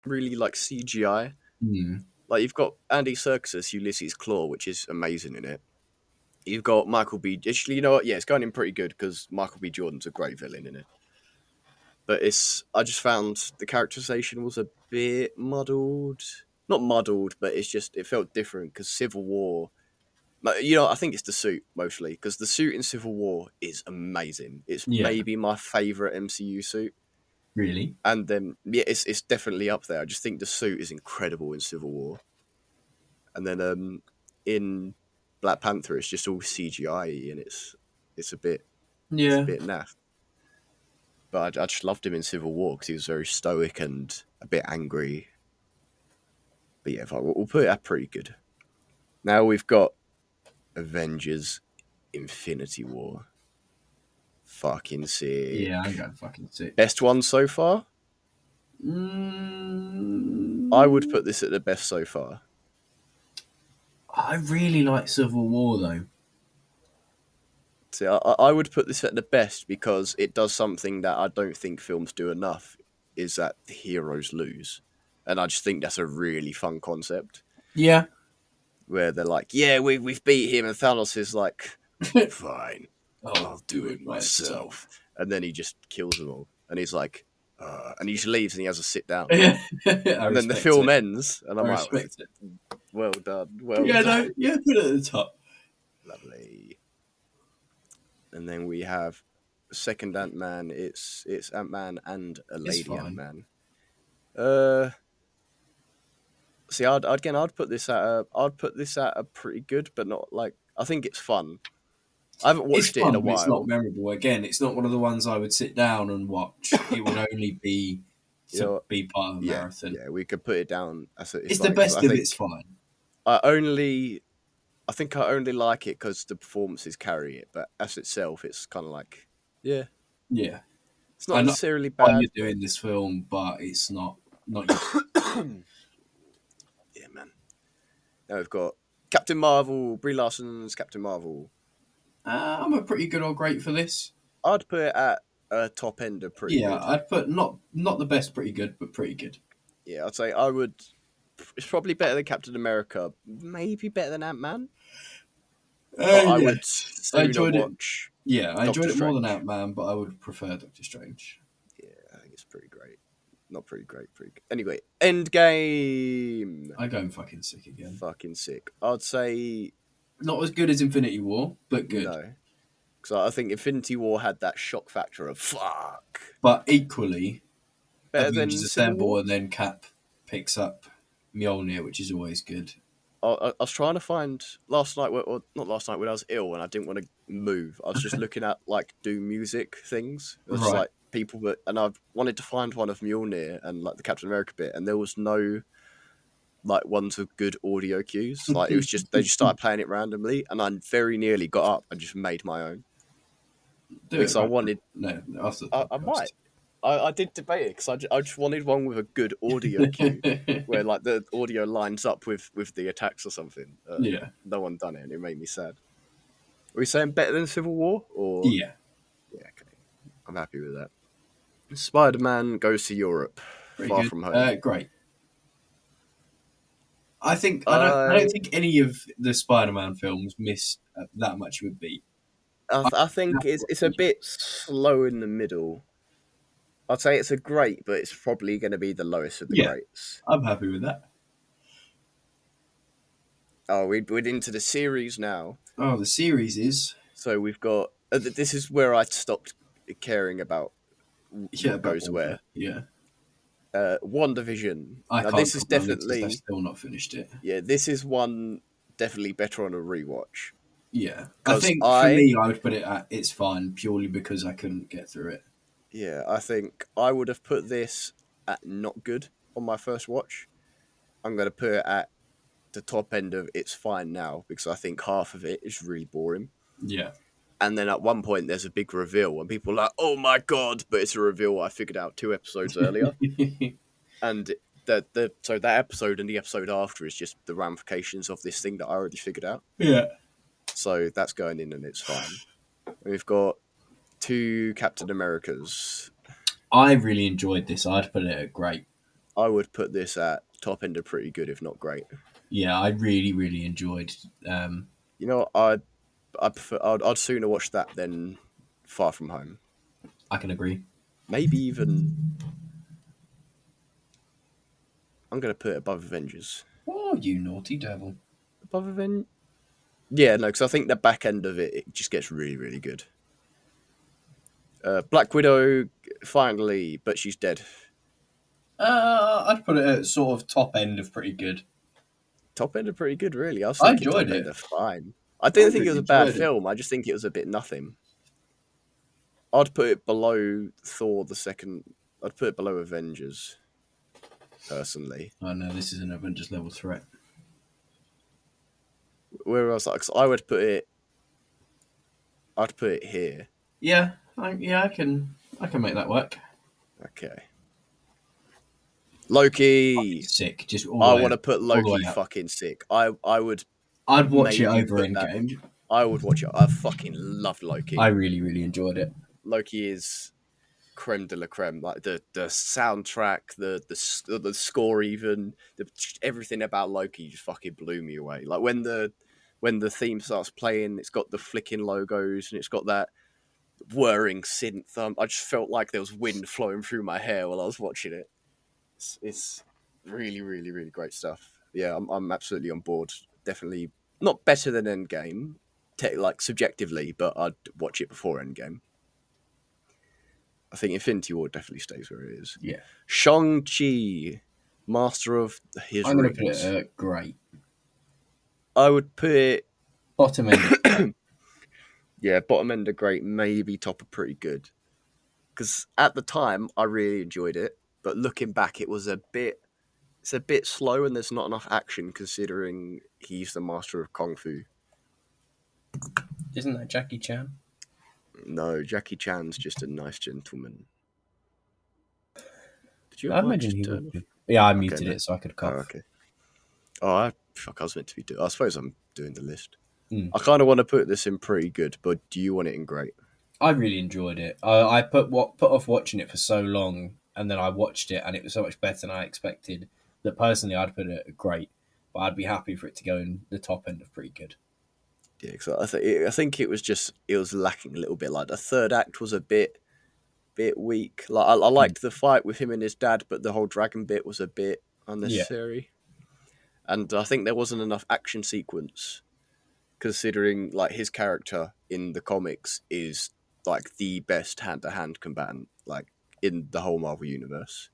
really like CGI. Hmm. Like you've got Andy Serkis's Ulysses Klaue, which is amazing in it. You've got Michael B. Actually, you know what? Yeah, it's going in pretty good because Michael B. Jordan's a great villain in it. But it's I just found the characterization was a bit muddled. Not muddled, but it's just it felt different because Civil War. You know, I think it's the suit mostly because the suit in Civil War is amazing. It's Yeah. maybe my favorite MCU suit Really? and then yeah, it's it's definitely up there. I just think the suit is incredible in Civil War, and then um in Black Panther, it's just all CGI and it's it's a bit it's Yeah. a bit naff. But I, I just loved him in Civil War because he was very stoic and a bit angry. But yeah, we'll, we'll put it at pretty good. Now we've got Avengers: Infinity War. Fucking sick. Yeah, I'm going fucking sick. Best one so far. Mm, I would put this at the best so far. I really like Civil War though. See, I, I would put this at the best because it does something that I don't think films do enough. Is that the heroes lose, and I just think that's a really fun concept Yeah. where they're like, "Yeah, we we've beat him," and Thanos is like, "Fine, I'll do it myself," and then he just kills them all, and he's like, uh, and he just leaves and he has a sit down, Yeah. and then the film ends, and I'm I like, respect it. "Well done, well yeah, done." no, yeah, put it at the top. Lovely. And then we have second Ant Man. It's it's Ant Man and a lady. Ant Man. Uh, see, I'd I'd- again I'd put this at a I'd put this at a pretty good, but not like I think it's fun. I haven't watched it's it in a but It's not memorable. Again, it's not one of the ones I would sit down and watch. it would only be to know, be part of a Yeah, marathon. yeah, we could put it down It's, like- the best of its fine. I only, I think I only like it because the performances carry it, but as itself, it's kind of like, yeah, Yeah, it's not I necessarily why bad. you're doing this film, but it's not not. Your... Yeah, man. Now we've got Captain Marvel, Brie Larson's Captain Marvel. Uh, I'm a pretty good or great for this. I'd put it at a top end of pretty yeah, good. I'd put not not the best, pretty good, but pretty good. Yeah, I'd say I would. It's probably better than Captain America. Maybe better than Ant Man. Uh, I yeah. would sooner enjoyed it. Yeah, I Doctor enjoyed it more than. Ant Man, but I would prefer Doctor Strange. Yeah, I think it's pretty great. Not pretty great, pretty good. Anyway, Endgame. I go fucking sick again. Fucking sick. I'd say Not as good as Infinity War, but good. no. Because I think Infinity War had that shock factor of fuck. But equally, Better Avengers Civil Assemble, and then Cap picks up Mjolnir, which is always good. I, I was trying to find last night, or or not last night when I was ill and I didn't want to move. I was just looking at like do music things. It was Right. like people that, and I wanted to find one of Mjolnir and like the Captain America bit, and there was no like ones with good audio cues. Like it was just they just started playing it randomly, and I very nearly got up and just made my own Do because it, I man. wanted. No, after the I, I might. I, I did debate it because I, ju- I just wanted one with a good audio cue where like the audio lines up with with the attacks or something. Uh, yeah, No one done it, and it made me sad. Are we saying better than Civil War? Or yeah. yeah, okay. I'm happy with that. Spider Man goes to Europe, Pretty far good. from home. Uh, great. I think I don't. I don't think any of the Spider-Man films miss uh, that much of a beat. I, th- I think it's it's a bit slow in the middle. I'd say it's a great, but it's probably going to be the lowest of the Yeah. greats. I'm happy with that. Oh, we- we're into the series now. Oh, the series is So we've got. Uh, this is where I stopped caring about yeah, goes where. Yeah, Uh, WandaVision. I this is definitely. I've still not finished it. Yeah, this is one definitely better on a rewatch. Yeah, I think I- for me, I would put it at it's fine purely because I couldn't get through it. Yeah, I think I would have put this at not good on my first watch. I'm going to put it at the top end of it's fine now because I think half of it is really boring. Yeah, And then at one point, there's a big reveal, and people are like, "Oh my god!" But it's a reveal I figured out two episodes earlier, and the the so that episode and the episode after is just the ramifications of this thing that I already figured out. yeah. So that's going in, and it's fine. We've got two Captain Americas. I really enjoyed this. I'd put it at great. I would put this at top end of pretty good, if not great. Yeah, I really, really enjoyed. Um, You know, I'd I prefer I'd, I'd sooner watch that than Far From Home. I can agree. Maybe even I'm gonna put it above Avengers. Oh, you naughty devil! Above Avengers. Yeah, no, because I think the back end of it it just gets really, really good. Uh, Black Widow finally, but she's dead. Uh, I'd put it at sort of top end of pretty good. Top end of pretty good, really. I, I enjoyed it. fine. I didn't I think it was a bad it. film. I just think it was a bit nothing. I'd put it below Thor the second. I'd put it below Avengers. Personally, oh, I know this is an Avengers level threat. where else? Like, 'cause I would put it. I'd put it here. Yeah, I, yeah, I can, I can make that work. Okay. Loki. Sick, just all I want to put all the way Loki up. fucking sick. I I would I'd watch it over Endgame. I would watch it. I fucking loved Loki. I really, really enjoyed it. Loki is creme de la creme. Like the the soundtrack, the the the score, even the, everything about Loki just fucking blew me away. Like when the when the theme starts playing, it's got the flicking logos and it's got that whirring synth. Um, I just felt like there was wind flowing through my hair while I was watching it. It's, it's really, really, really great stuff. Yeah, I'm I'm absolutely on board. Definitely not better than Endgame, te- like subjectively, but I'd watch it before Endgame. I think Infinity War definitely stays where it is. Yeah. Shang Chi, Master of His I'm going to put it at great. I would put it, Bottom end. yeah, bottom end of great, maybe top of pretty good. Because at the time, I really enjoyed it, but looking back, it was a bit, it's a bit slow, and there's not enough action considering he's the master of kung fu. Isn't that Jackie Chan? No, Jackie Chan's just a nice gentleman. Did you? I imagine he would be. Yeah, I muted it so I could Oh, cough. okay. Oh, I, fuck, I was meant to be doing. I suppose I'm doing the list. Mm. I kind of want to put this in pretty good, but do you want it in great? I really enjoyed it. I, I put what put off watching it for so long, and then I watched it, and it was so much better than I expected. That personally, I'd put it at great, but I'd be happy for it to go in the top end of pretty good. Yeah, because I, th- I think it was just it was lacking a little bit. Like the third act was a bit, bit weak. Like I, I liked mm. the fight with him and his dad, but the whole dragon bit was a bit unnecessary. And I think there wasn't enough action sequence, considering like his character in the comics is like the best hand to hand combatant like in the whole Marvel universe.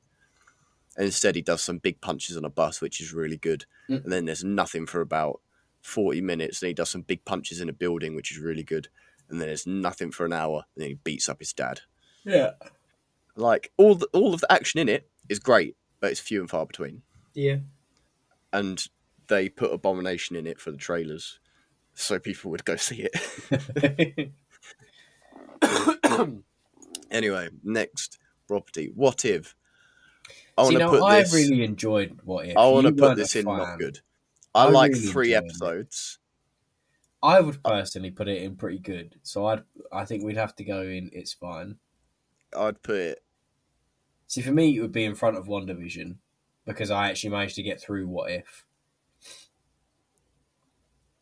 And instead, he does some big punches on a bus, which is really good. Mm. And then there's nothing for about 40 minutes. Then he does some big punches in a building, which is really good. And then there's nothing for an hour. And then he beats up his dad. Yeah, Like all the, all of the action in it is great, but it's few and far between. yeah. And they put Abomination in it for the trailers, so people would go see it. anyway, next property. What if? I See, want to now, put I this. really enjoyed what if. I want to put this in not good. I, I like really three enjoyed it. episodes. I would personally put it in pretty good. So I'd, I think we'd have to go in. It's fine. I'd put it. See, for me, it would be in front of WandaVision because I actually managed to get through What If.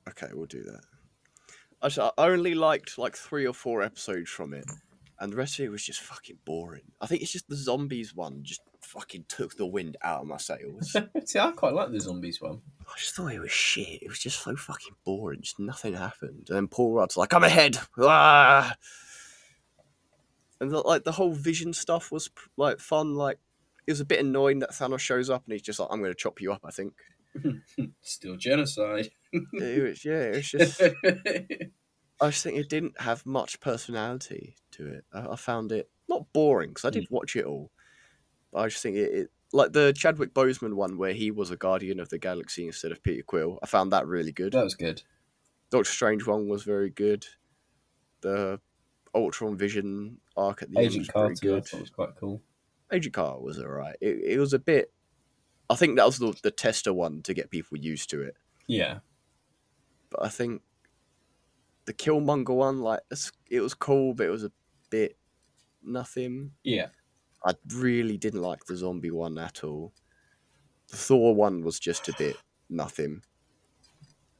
Okay, we'll do that. Actually, I only liked like three or four episodes from it, and the rest of it was just fucking boring. I think it's just the zombies one just fucking took the wind out of my sails. See, I quite like the zombies one. I just thought it was shit. It was just so fucking boring. Just nothing happened. And then Paul Rudd's like, "I'm ahead." Ah! And the, like the whole vision stuff was like fun. Like it was a bit annoying that Thanos shows up and he's just like, "I'm going to chop you up." I think. Still genocide. It was, yeah, it was just. I just think it didn't have much personality to it. I, I found it not boring because I did watch it all, I just think it, it like the Chadwick Boseman one where he was a Guardian of the Galaxy instead of Peter Quill. I found that really good. that was good. Doctor Strange one was very good. The Ultron Vision arc at the end Agent was Carter pretty good. was quite cool. Agent Carter was alright. It, it was a bit. I think that was the, the tester one to get people used to it. Yeah. But I think the Killmonger one, like it was cool, but it was a bit nothing. Yeah. I really didn't like the zombie one at all. The Thor one was just a bit nothing.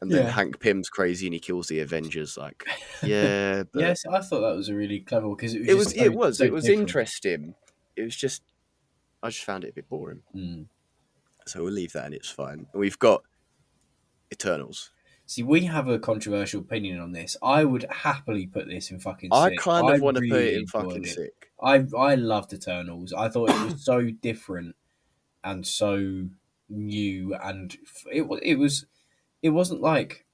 And then Yeah. Hank Pym's crazy and he kills the Avengers. Like, yeah, but Yes, I thought that was a really clever because it was. it was. it was. so it was different. interesting. It was just. I just found it a bit boring. Mm. So we'll leave that and it's fine. We've got Eternals. See, we have a controversial opinion on this. I would happily put this in fucking. I kind of want to put it in fucking it. sick. I I loved Eternals. I thought it was so different and so new, and it wa- it was it wasn't like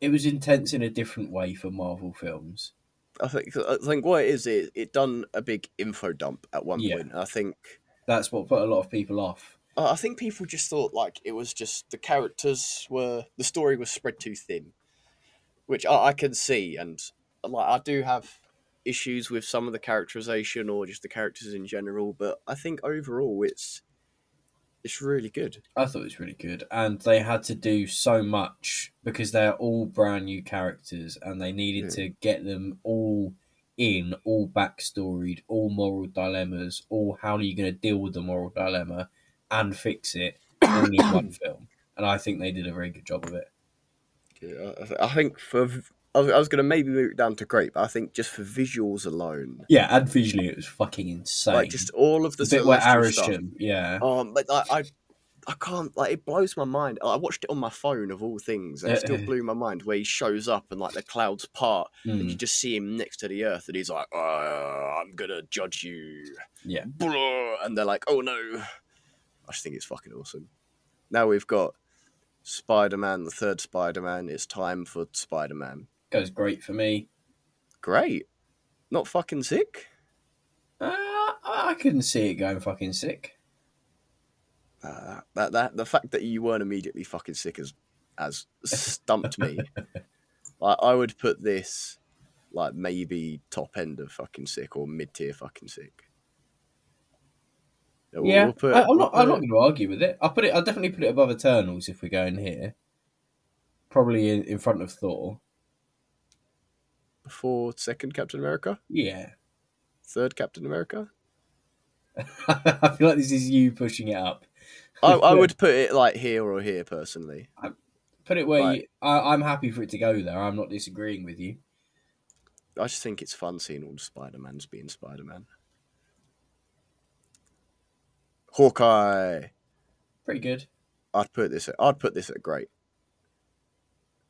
it was intense in a different way for Marvel films. I think I think what it is it it done a big info dump at one Yeah. point. I think That's what put a lot of people off. I think people just thought like it was just the characters were the story was spread too thin, which I, I can see, and like I do have issues with some of the characterization or just the characters in general, but I think overall it's it's really good. I thought it was really good, and they had to do so much because they're all brand new characters, and they needed Yeah. to get them all in, all backstoried, all moral dilemmas, all how are you going to deal with the moral dilemma and fix it all in one film. And I think they did a very good job of it. Yeah, I, th- I think for v- I was, I was going to maybe move it down to great, but I think just for visuals alone, Yeah, and visually it was fucking insane. like just all of the the bit where celestial. Arishem, yeah, Um, but I, I, I can't like it blows my mind. I watched it on my phone of all things, and it still blew my mind where he shows up and like the clouds part, and Mm, you just see him next to the earth, and he's like, uh, "I'm gonna judge you," yeah. And they're like, "Oh no!" I just think it's fucking awesome. Now we've got Spider-Man, the third Spider-Man. It's time for Spider-Man. Goes great for me. Great, not fucking sick. Uh, I couldn't see it going fucking sick. Uh, that that the fact that you weren't immediately fucking sick has has stumped me. like I would put this like maybe top end of fucking sick or mid tier fucking sick. We'll- yeah, we'll put- I, I'm we'll not. I'm put not going to argue with it. I'll put it. I'll definitely put it above Eternals if we're going here. Probably in, in front of Thor. before second Captain America, Yeah, third Captain America. I feel like this is you pushing it up. I, I would put it like here or here personally. I, Put it where Right. you. I, I'm happy for it to go there. I'm not disagreeing with you. I just think it's fun seeing all the Spider Mans being Spider Man. Hawkeye. Pretty good. I'd put this. At, I'd put this at great.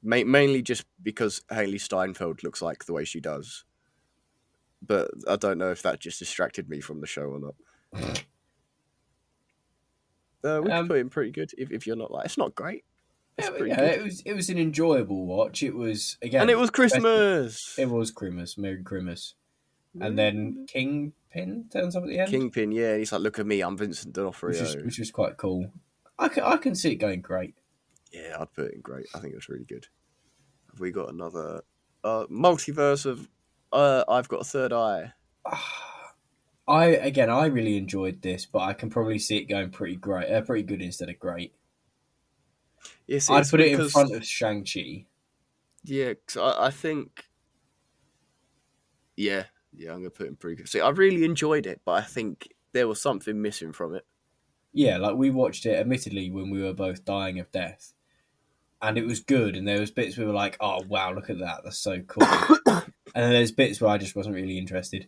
Ma- mainly just because Hailee Steinfeld looks like the way she does, but I don't know if that just distracted me from the show or not. Uh, we Um, put in pretty good if, if you're not like it's not great. It's Yeah, yeah, it was. It was an enjoyable watch. It was again. and it was Christmas. It was Christmas. Merry Christmas. And then Kingpin turns up at the end, Kingpin, yeah, he's like, look at me, I'm Vincent which D'Onofrio. was which was quite cool. I can, I can see it going great. Yeah, I'd put it in great. I think it was really good. Have we got another uh, multiverse of uh, I've got a third eye? I again, I really enjoyed this, but I can probably see it going pretty great, uh, pretty good instead of great. Yes, I'd put it in because- front of Shang Chi. Yeah, 'cause I, I think. Yeah, yeah, I'm gonna put in pretty good. See, I really enjoyed it, but I think there was something missing from it. Yeah, like we watched it, admittedly, when we were both dying of death, and it was good. And there was bits we were like, "Oh wow, look at that, that's so cool." and then there's bits where I just wasn't really interested.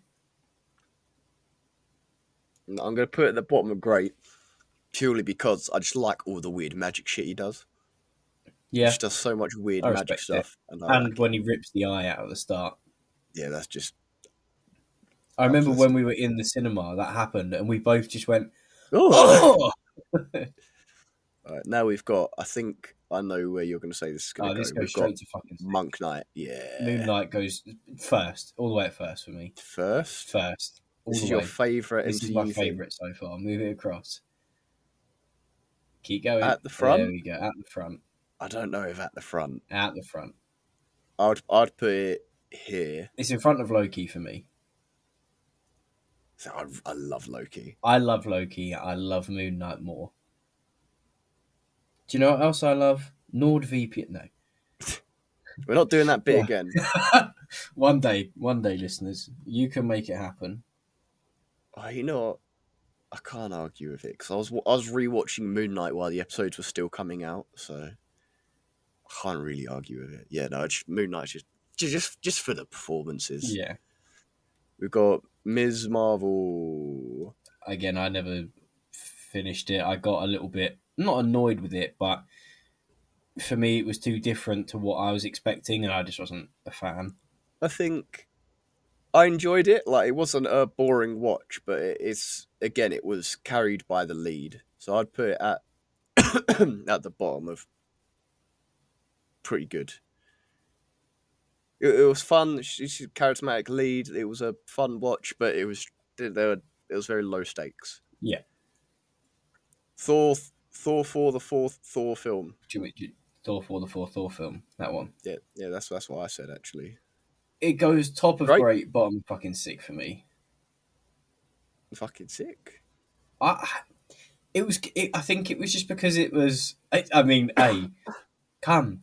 I'm gonna put it at the bottom of great, purely because I just like all the weird magic shit he does. He Yeah, just does so much weird magic respect it. stuff, and, and like when he rips the eye out at the start. yeah, that's just. I remember when we were in the cinema that happened, and we both just went, Oh! "Oh!" All right, now we've got. I think I know where you're gonna say this is gonna Oh, go. this goes straight to fucking Moon Knight. Yeah. Moon Knight goes first, all the way at first for me. First. First, This is way. your favourite This is my favourite so far. Move it across. Keep going. At the front? There we go. At the front. I don't know if at the front. At the front. I'd I'd put it here. It's in front of Loki for me. So I, I love Loki. I love Loki. I love Moon Knight more. Do you know what else I love? NordVPN. No. We're not doing that bit Yeah. again. one day, one day, listeners, you can make it happen. Oh, you know what? I can't argue with it because I was I was rewatching Moon Knight while the episodes were still coming out, so I can't really argue with it. Yeah, no, it's, Moon Knight's just just just for the performances. Yeah. We've got Ms. Marvel. Again, I never finished it. I got a little bit not annoyed with it, but for me, it was too different to what I was expecting, and I just wasn't a fan. I think I enjoyed it. Like it wasn't a boring watch, but it's again it was carried by the lead. So I'd put it at at the bottom of pretty good. It, it was fun. She's a charismatic lead. It was a fun watch, but it was there. were- It was very low stakes. Yeah. Thor, Thor for the fourth Thor film. Do you- do Thor for the fourth Thor film, that one. Yeah, yeah, that's that's what I said actually. It goes top of Right. great, bottom fucking sick for me. Fucking sick. I, it was. It, I think it was just because it was. I, I mean, a come,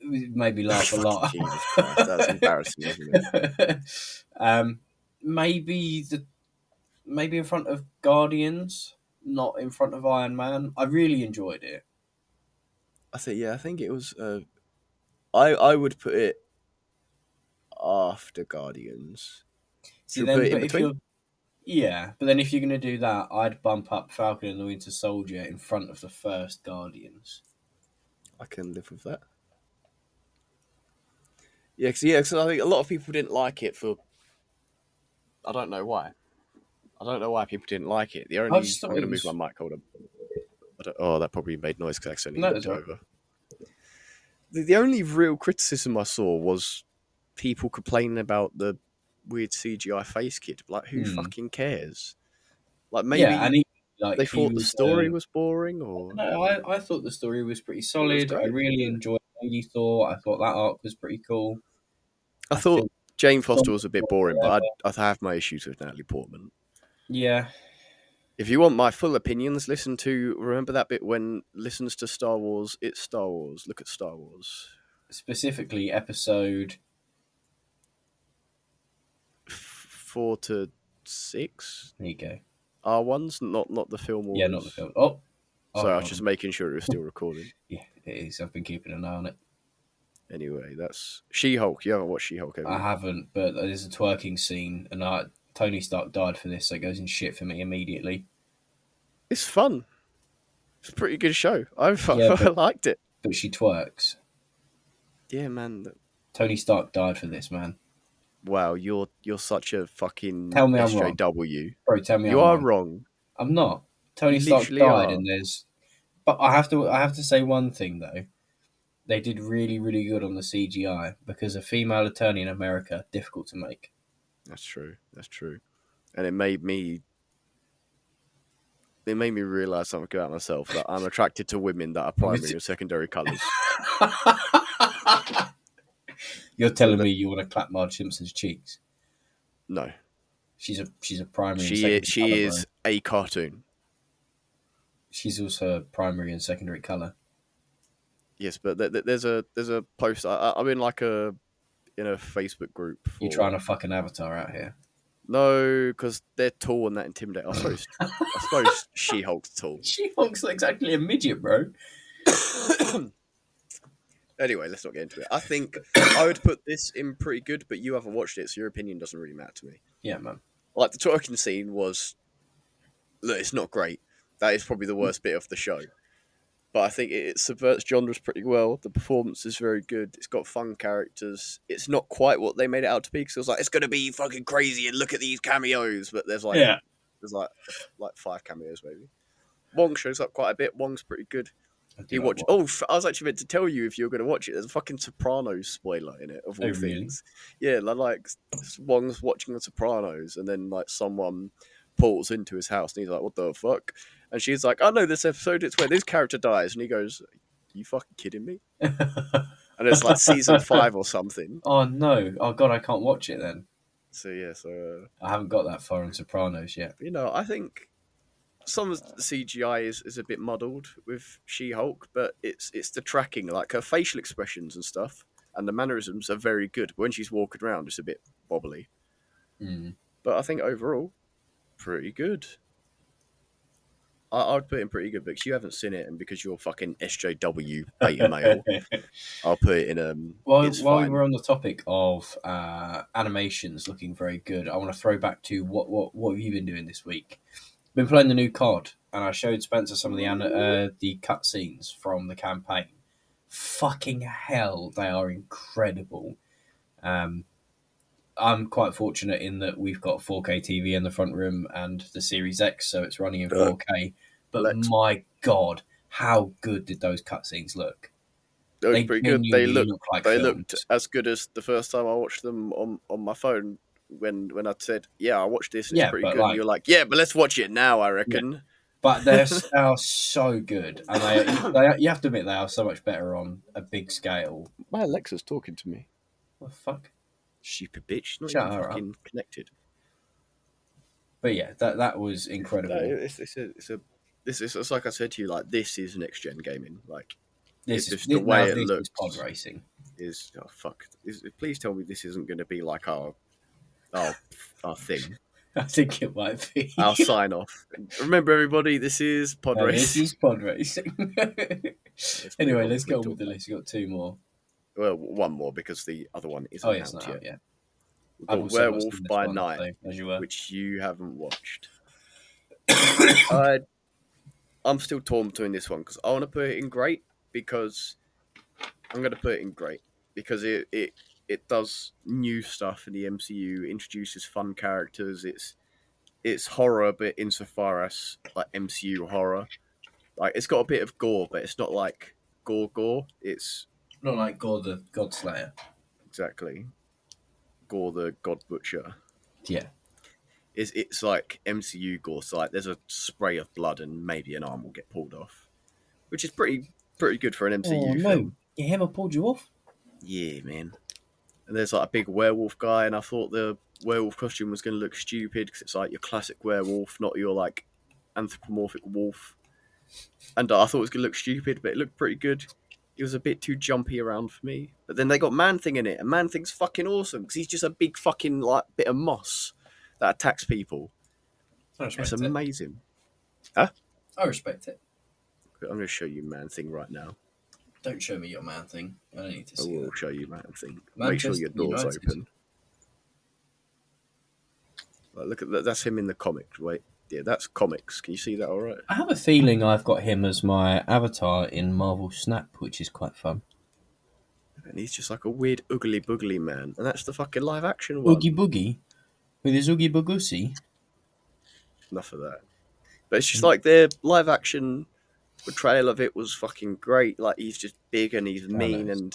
made me laugh a lot. Jesus Christ, that's embarrassing, isn't it? um, maybe the maybe in front of Guardians, not in front of Iron Man. I really enjoyed it. I think yeah, I think it was. Uh, I I would put it after Guardians. See, Should then, put it in but if you're, yeah, but then if you're gonna do that, I'd bump up Falcon and the Winter Soldier in front of the first Guardians. I can live with that. Yeah, cause, yeah, 'cause I think a lot of people didn't like it for. I don't know why. I don't know why people didn't like it. The only just I'm gonna move my mic. Hold on. Oh, that probably made noise because I accidentally No, knocked it's it all right. over. The, the only real criticism I saw was people complaining about the weird CGI face kid. Like, who Hmm. fucking cares? Like, maybe yeah, and he, like they he thought the story uh, was boring, or No, I, I thought the story was pretty solid. I really enjoyed Lady Thor. I thought that arc was pretty cool. I I thought Jane Foster was a bit boring, but. I'd, I have my issues with Natalie Portman. Yeah, If you want my full opinions, listen to remember that bit when listens to Star Wars. It's Star Wars. Look at Star Wars. specifically episode. Four to six There you go. R ones, not not the film. Yeah, not the film. Oh, Sorry, I oh, was just making sure it was still recording. Yeah, it is. I've been keeping an eye on it. Anyway, that's She Hulk. You haven't watched She Hulk, have you? I haven't, but there's a twerking scene, and I, Tony Stark died for this, so it goes in shit for me immediately. It's fun. It's a pretty good show. I, Yeah, I but- liked it. But she twerks. Yeah, man. Tony Stark died for this, man. Wow, you're you're such a fucking Tell me I'm wrong. SJW. Bro, tell me You I'm are wrong. wrong. I'm not. Tony Stark died, are. and there's. But I have to. I have to say one thing though. They did really, really good on the CGI because a female attorney in America difficult to make. That's true. That's true. And it made me it made me realise something about myself that I'm attracted to women that are primary and secondary colours. You're telling me you want to clap Marge Simpson's cheeks? No. She's a she's a primary. and She secondary is, she colour, is bro. a cartoon. She's also a primary and secondary color. Yes, but th- th- there's a there's a post. I, I- I'm in like a in a Facebook group. For, You trying to fucking avatar out here? No, because they're tall and that intimidate. I suppose I suppose She Hulk's tall. She looks exactly a midget, bro. Anyway, let's not get into it. I think I would put this in pretty good, but you haven't watched it, so your opinion doesn't really matter to me. Yeah, man. Like the twerking scene was, look, it's not great. That is probably the worst bit of the show. But I think it, it subverts genres pretty well. The performance is very good. It's got fun characters. It's not quite what they made it out to be because it was like it's gonna be fucking crazy and look at these cameos. But there's like yeah. there's like like five cameos maybe. Wong shows up quite a bit. Wong's pretty good. He do You like watch? Oh, f- I was actually meant to tell you if you were going to watch it. There's a fucking Sopranos spoiler in it of all Oh, really? things. Yeah, like s- Wong's watching the Sopranos, and then like someone pulls into his house, and he's like, "What the fuck?" And she's like, "I know this episode. It's where this character dies," and he goes, "You fucking kidding me?" And it's like season five or something. oh no! Oh god, I can't watch it then. So yeah, so uh, I haven't got that far in Sopranos yet. you know, I think some of the CGI is, is a bit muddled with She Hulk, but it's it's the tracking, like her facial expressions and stuff, and the mannerisms are very good. But When she's walking around, it's a bit wobbly, Mm. but I think overall, pretty good. I, I'd put it in pretty good because you haven't seen it, and because you're fucking SJW beta male, I'll put it in. Um, While, it's while we fine. were on the topic of uh, animations looking very good, I want to throw back to what what what have you been doing this week? Been playing the new COD, and I showed Spencer some of the uh, the cutscenes from the campaign. Fucking hell, they are incredible. Um, I'm quite fortunate in that we've got 4K TV in the front room and the Series X, so it's running in Uh, 4K. But let's- my god, how good did those cutscenes look? They look They pretty good. They genuinely look look like they filmed. looked as good as the first time I watched them on, on my phone when when I said, "Yeah, I watched this. And Yeah, it's pretty good." like- and you're like, "Yeah, but let's watch it now." I reckon. But they're s- are so good, and they, they you have to admit they are so much better on a big scale. My Alexa's talking to me. What the fuck? Stupid bitch. Not Shut even her up. connected. But yeah, that that was incredible. No, it's, it's a it's a this is it's like I said to you. Like this is next gen gaming. Like this is the way it looks. pod racing. is oh fuck. Is, please tell me this isn't going to be like our our our thing. I think it might be. I'll sign off. Remember, everybody, this is Pod No, Race. this is pod racing. Anyway, let's go on with the list. We've got two more. Well, one more because the other one isn't Oh yes, out yet. We've got Werewolf by one, Night, so, you were. which you haven't watched. I, I'm still torn between this one because I want to put it in great because I'm going to put it in great because it, it it does new stuff in the MCU, introduces fun characters. It's it's horror, but insofar as like MCU horror, like it's got a bit of gore, but it's not like gore gore. It's Not like Gorr the God Slayer. exactly Gorr the God Butcher. Yeah. It's it's like MCU gore. So like there's a spray of blood and maybe an arm will get pulled off, which is pretty pretty good for an MCU Oh no! film. Your hammer pulled you off. Yeah, man. And there's like a big werewolf guy, and I thought the werewolf costume was going to look stupid because it's like your classic werewolf, not your like anthropomorphic wolf. And I thought it was going to look stupid, but it looked pretty good. It was a bit too jumpy around for me. But then they got Man Thing in it, and Man Thing's fucking awesome because he's just a big fucking like bit of moss that attacks people. I It's respect it. amazing. I respect it. I'm going to show you Man Thing right now. Don't show me your man thing. I don't need to see. I will that. show you Man Thing. Make sure your door's United. open. Like, look at that. That's him in the comics. Wait, yeah, that's comics. Can you see that? All right. I have a feeling I've got him as my avatar in Marvel Snap, which is quite fun. And he's just like a weird, oogly boogly man, and that's the fucking live action one. Oogie Boogie with his Oogie Boogussy. Enough of that. But it's just like their live action portrayal of it was fucking great. Like he's just big and he's mean and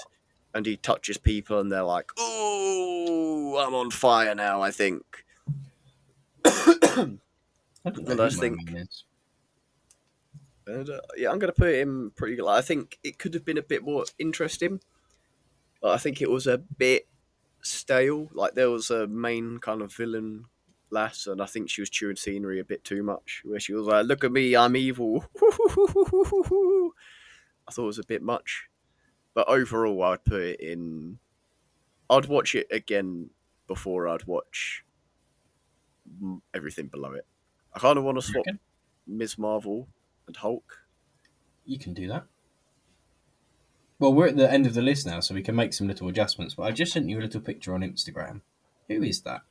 and he touches people and they're like, "Oh, I'm on fire now." I think. I don't And I think-. And, uh, yeah, I'm going to put him pretty good. Like, I think it could have been a bit more interesting. But I think it was a bit stale. Like there was a main kind of villain lass, and I think she was chewing scenery a bit too much. Where she was like, "Look at me, I'm evil." I thought it was a bit much, but overall, I'd put it in. I'd watch it again before I'd watch everything below it. I kind of want to swap? Ms. Marvel and Hulk. You can do that. Well, we're at the end of the list now, so we can make some little adjustments. But I just sent you a little picture on Instagram. Who is that?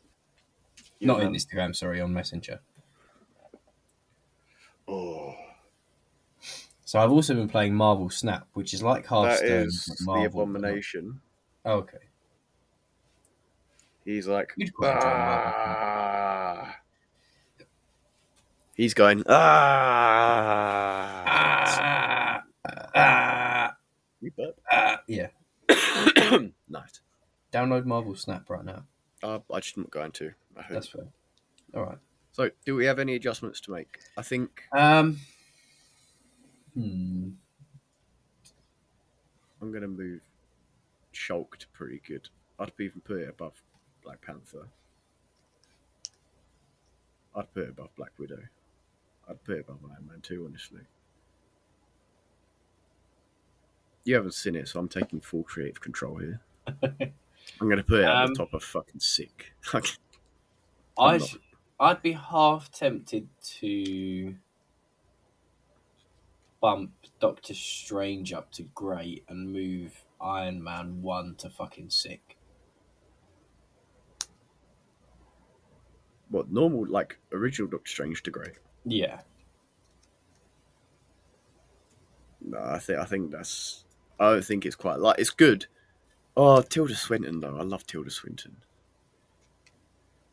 Not on Instagram, sorry, on Messenger. Oh, So I've also been playing Marvel Snap, which is like that Hearthstone. is but the Marvel, but abomination. Oh, okay. He's like, You'd quite enjoy Marvel Snap. ah. He's going. Ah, ah, You burp. ah. Yeah. nice. Download Marvel Snap right now. Uh, I just not going to. I hope. That's fair. All right. So, do we have any adjustments to make? I think Um. Hmm. I'm going to move She-Hulk to pretty good. I'd even put it above Black Panther. I'd put it above Black Widow. I'd put it above Iron Man 2, honestly. You haven't seen it, so I'm taking full creative control here. I'm going to put it at Um, the top of fucking sick. I'd, not. I'd be half tempted to bump Doctor Strange up to great and move Iron Man 1 to fucking sick. what, normal, like, original Doctor Strange to great? Yeah. No, I think I think that's. I don't think it's quite like it's good. Oh, Tilda Swinton though, I love Tilda Swinton.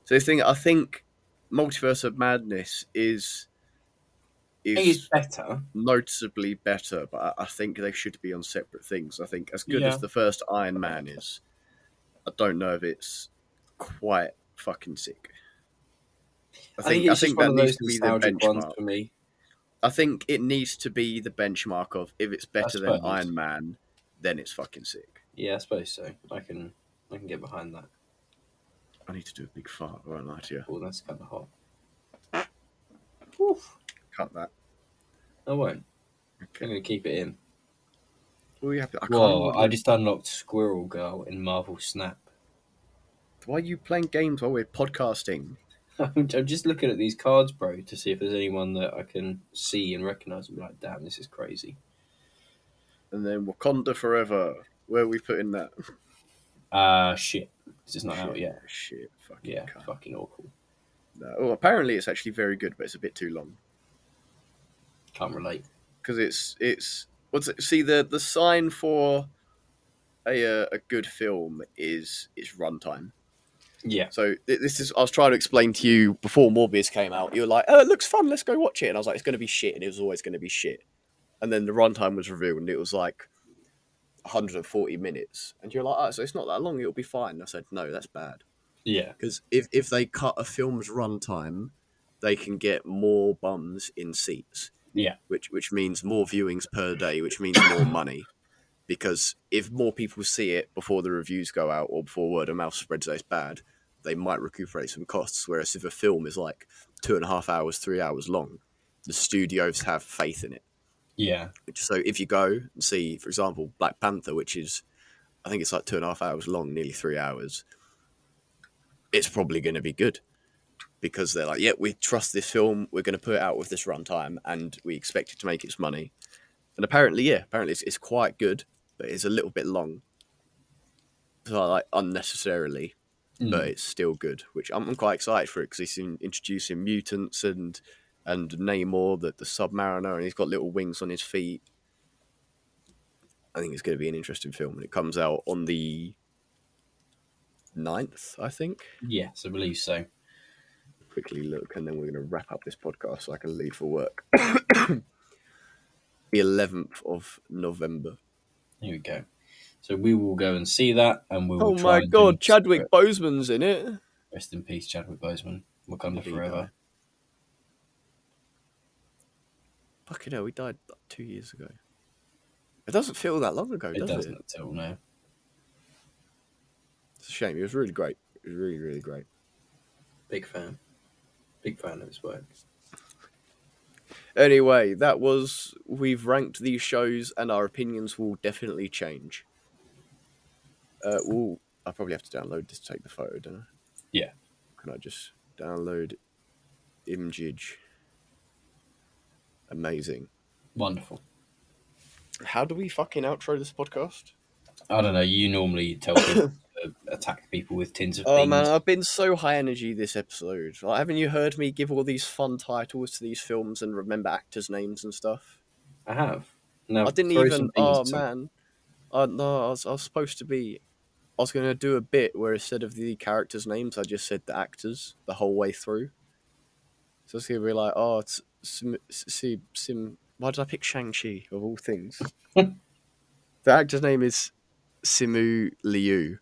So the thing I think, Multiverse of Madness is is is better. noticeably better, but I I think they should be on separate things. I think as good Yeah. as the first Iron Man is, I don't know if it's quite fucking sick. I I think think I think just one that needs to be the benchmark. for me. I think it needs to be the benchmark of if it's better than. Iron Man, then it's fucking sick. Yeah, I suppose so. I can I can get behind that. I need to do a big fart, I won't lie to you. Oh, that's kind of hot. Oof. Cut that. I won't. I'm Okay. going to keep it in. Well, you have to, I can't Whoa, I just unlocked Squirrel Girl in Marvel Snap. Why are you playing games while we're podcasting? I'm I'm just looking at these cards, bro, to see if there's anyone that I can see and recognize and be like, damn, this is crazy. And then Wakanda Forever. Where are we putting that? Uh, shit. 'Cause it's not out Shit, yet. Shit. Fucking Yeah, cunt. fucking awful. No. Oh, apparently it's actually very good, but it's a bit too long. Can't relate. Because it's it's what's it? See the the sign for a uh, a good film is is runtime. Yeah. So this is I was trying to explain to you before Morbius came out. You were like, "Oh, it looks fun. Let's go watch it." And I was like, "It's going to be shit," and it was always going to be shit. And then the runtime was revealed, and it was like 140 minutes. And you're like, "Oh, so it's not that long. It'll be fine." And I said, "No, that's bad." Yeah. Because if if they cut a film's runtime, they can get more bums in seats. Yeah. Which which means more viewings per day, which means more money. Because if more people see it before the reviews go out or before word of mouth spreads that it's bad, they might recuperate some costs. Whereas if a film is like two and a half hours, three hours long, the studios have faith in it. Yeah. So if you go and see, for example, Black Panther, which is I think it's like two and a half hours long, nearly three hours, it's probably going to be good because they're like, yeah, we trust this film, we're going to put it out with this runtime, and we expect it to make its money. And apparently, yeah, apparently it's, it's quite good, but it's a little bit long, so like unnecessarily, Mm. but it's still good. Which I'm, I'm quite excited for it because he's in, introducing mutants and and Namor, the the Submariner, and he's got little wings on his feet. I think it's going to be an interesting film, and it comes out on the 9th, I think. Yes, I believe so. Quickly look, and then we're going to wrap up this podcast so I can leave for work. the 11th of November. Here we go. So we will go and see that, and we will. Oh my god, Chadwick Boseman's in it. Rest in peace, Chadwick Boseman. Wakanda Indeed, forever. Fucking hell, he died two years ago. It doesn't feel that long ago, It does doesn't it? all. No. It's a shame. It was really great. It was really, really great. Big fan. Big fan of his work. Anyway, that was we've ranked these shows, and our opinions will definitely change. Uh, we'll, I probably have to download this to take the photo, don't I? Yeah. Can I just download Imgage? Amazing. Wonderful. How do we fucking outro this podcast? I don't know. You normally tell people attack people with tins of Oh beans. man, I've been so high energy this episode. Like, haven't you heard me give all these fun titles to these films and remember actors' names and stuff? I have. No, I didn't even. Oh man, I no, I was, I was supposed to be. I was going to do a bit where instead of the characters' names, I just said the actors the whole way through. So it's going to be like, oh, it's Sim, Sim, Sim. Why did I pick Shang Chi of all things? the actor's name is Simu Liu,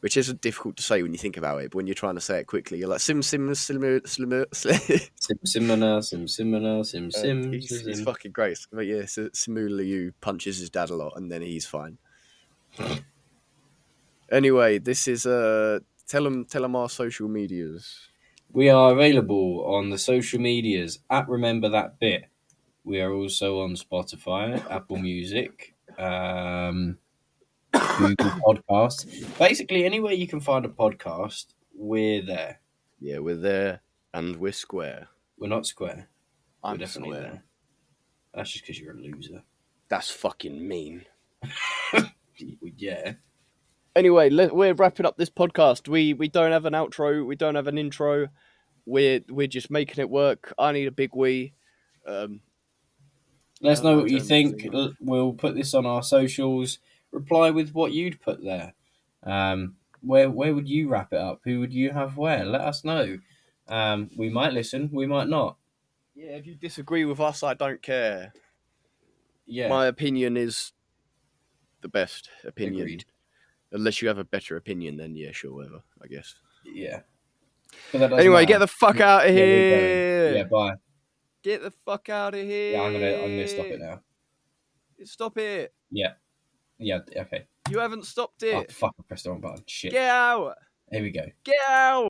which isn't difficult to say when you think about it. But when you're trying to say it quickly, you're like Sim Sim Simu Simu. Sim Simona, Sim Simona, Sim Uh, Sim. he's, Sim. fucking great. But yeah, so Simu Liu punches his dad a lot, and then he's fine. anyway, this is uh, tell them tell them our social medias. We are available on the social medias at Remember That Bit. We are also on Spotify, Apple Music, um, Google Podcasts. Basically, anywhere you can find a podcast, we're there. Yeah, we're there and we're square. We're not square. I'm we're definitely square. there. That's just because you're a loser. That's fucking mean. Yeah. Anyway, let, we're wrapping up this podcast. We we don't have an outro. We don't have an intro. We're we're just making it work. I need a big wee. Um, Let us know what you think. We'll put this on our socials. Reply with what you'd put there. Um, where where would you wrap it up? Who would you have where? Let us know. Um, we might listen. We might not. yeah, if you disagree with us, I don't care. Yeah. My opinion is the best opinion. Agreed. Unless you have a better opinion, then yeah, sure, whatever. I guess. yeah. But that doesn't Anyway, matter. get the fuck out of here. going. Yeah. Bye. Get the fuck out of here. Yeah. I'm gonna I'm gonna stop it now. Stop it. Yeah. Yeah. Okay. You haven't stopped it. Oh it. fuck! I pressed the wrong button. Shit. Get out. Here we go. Get out.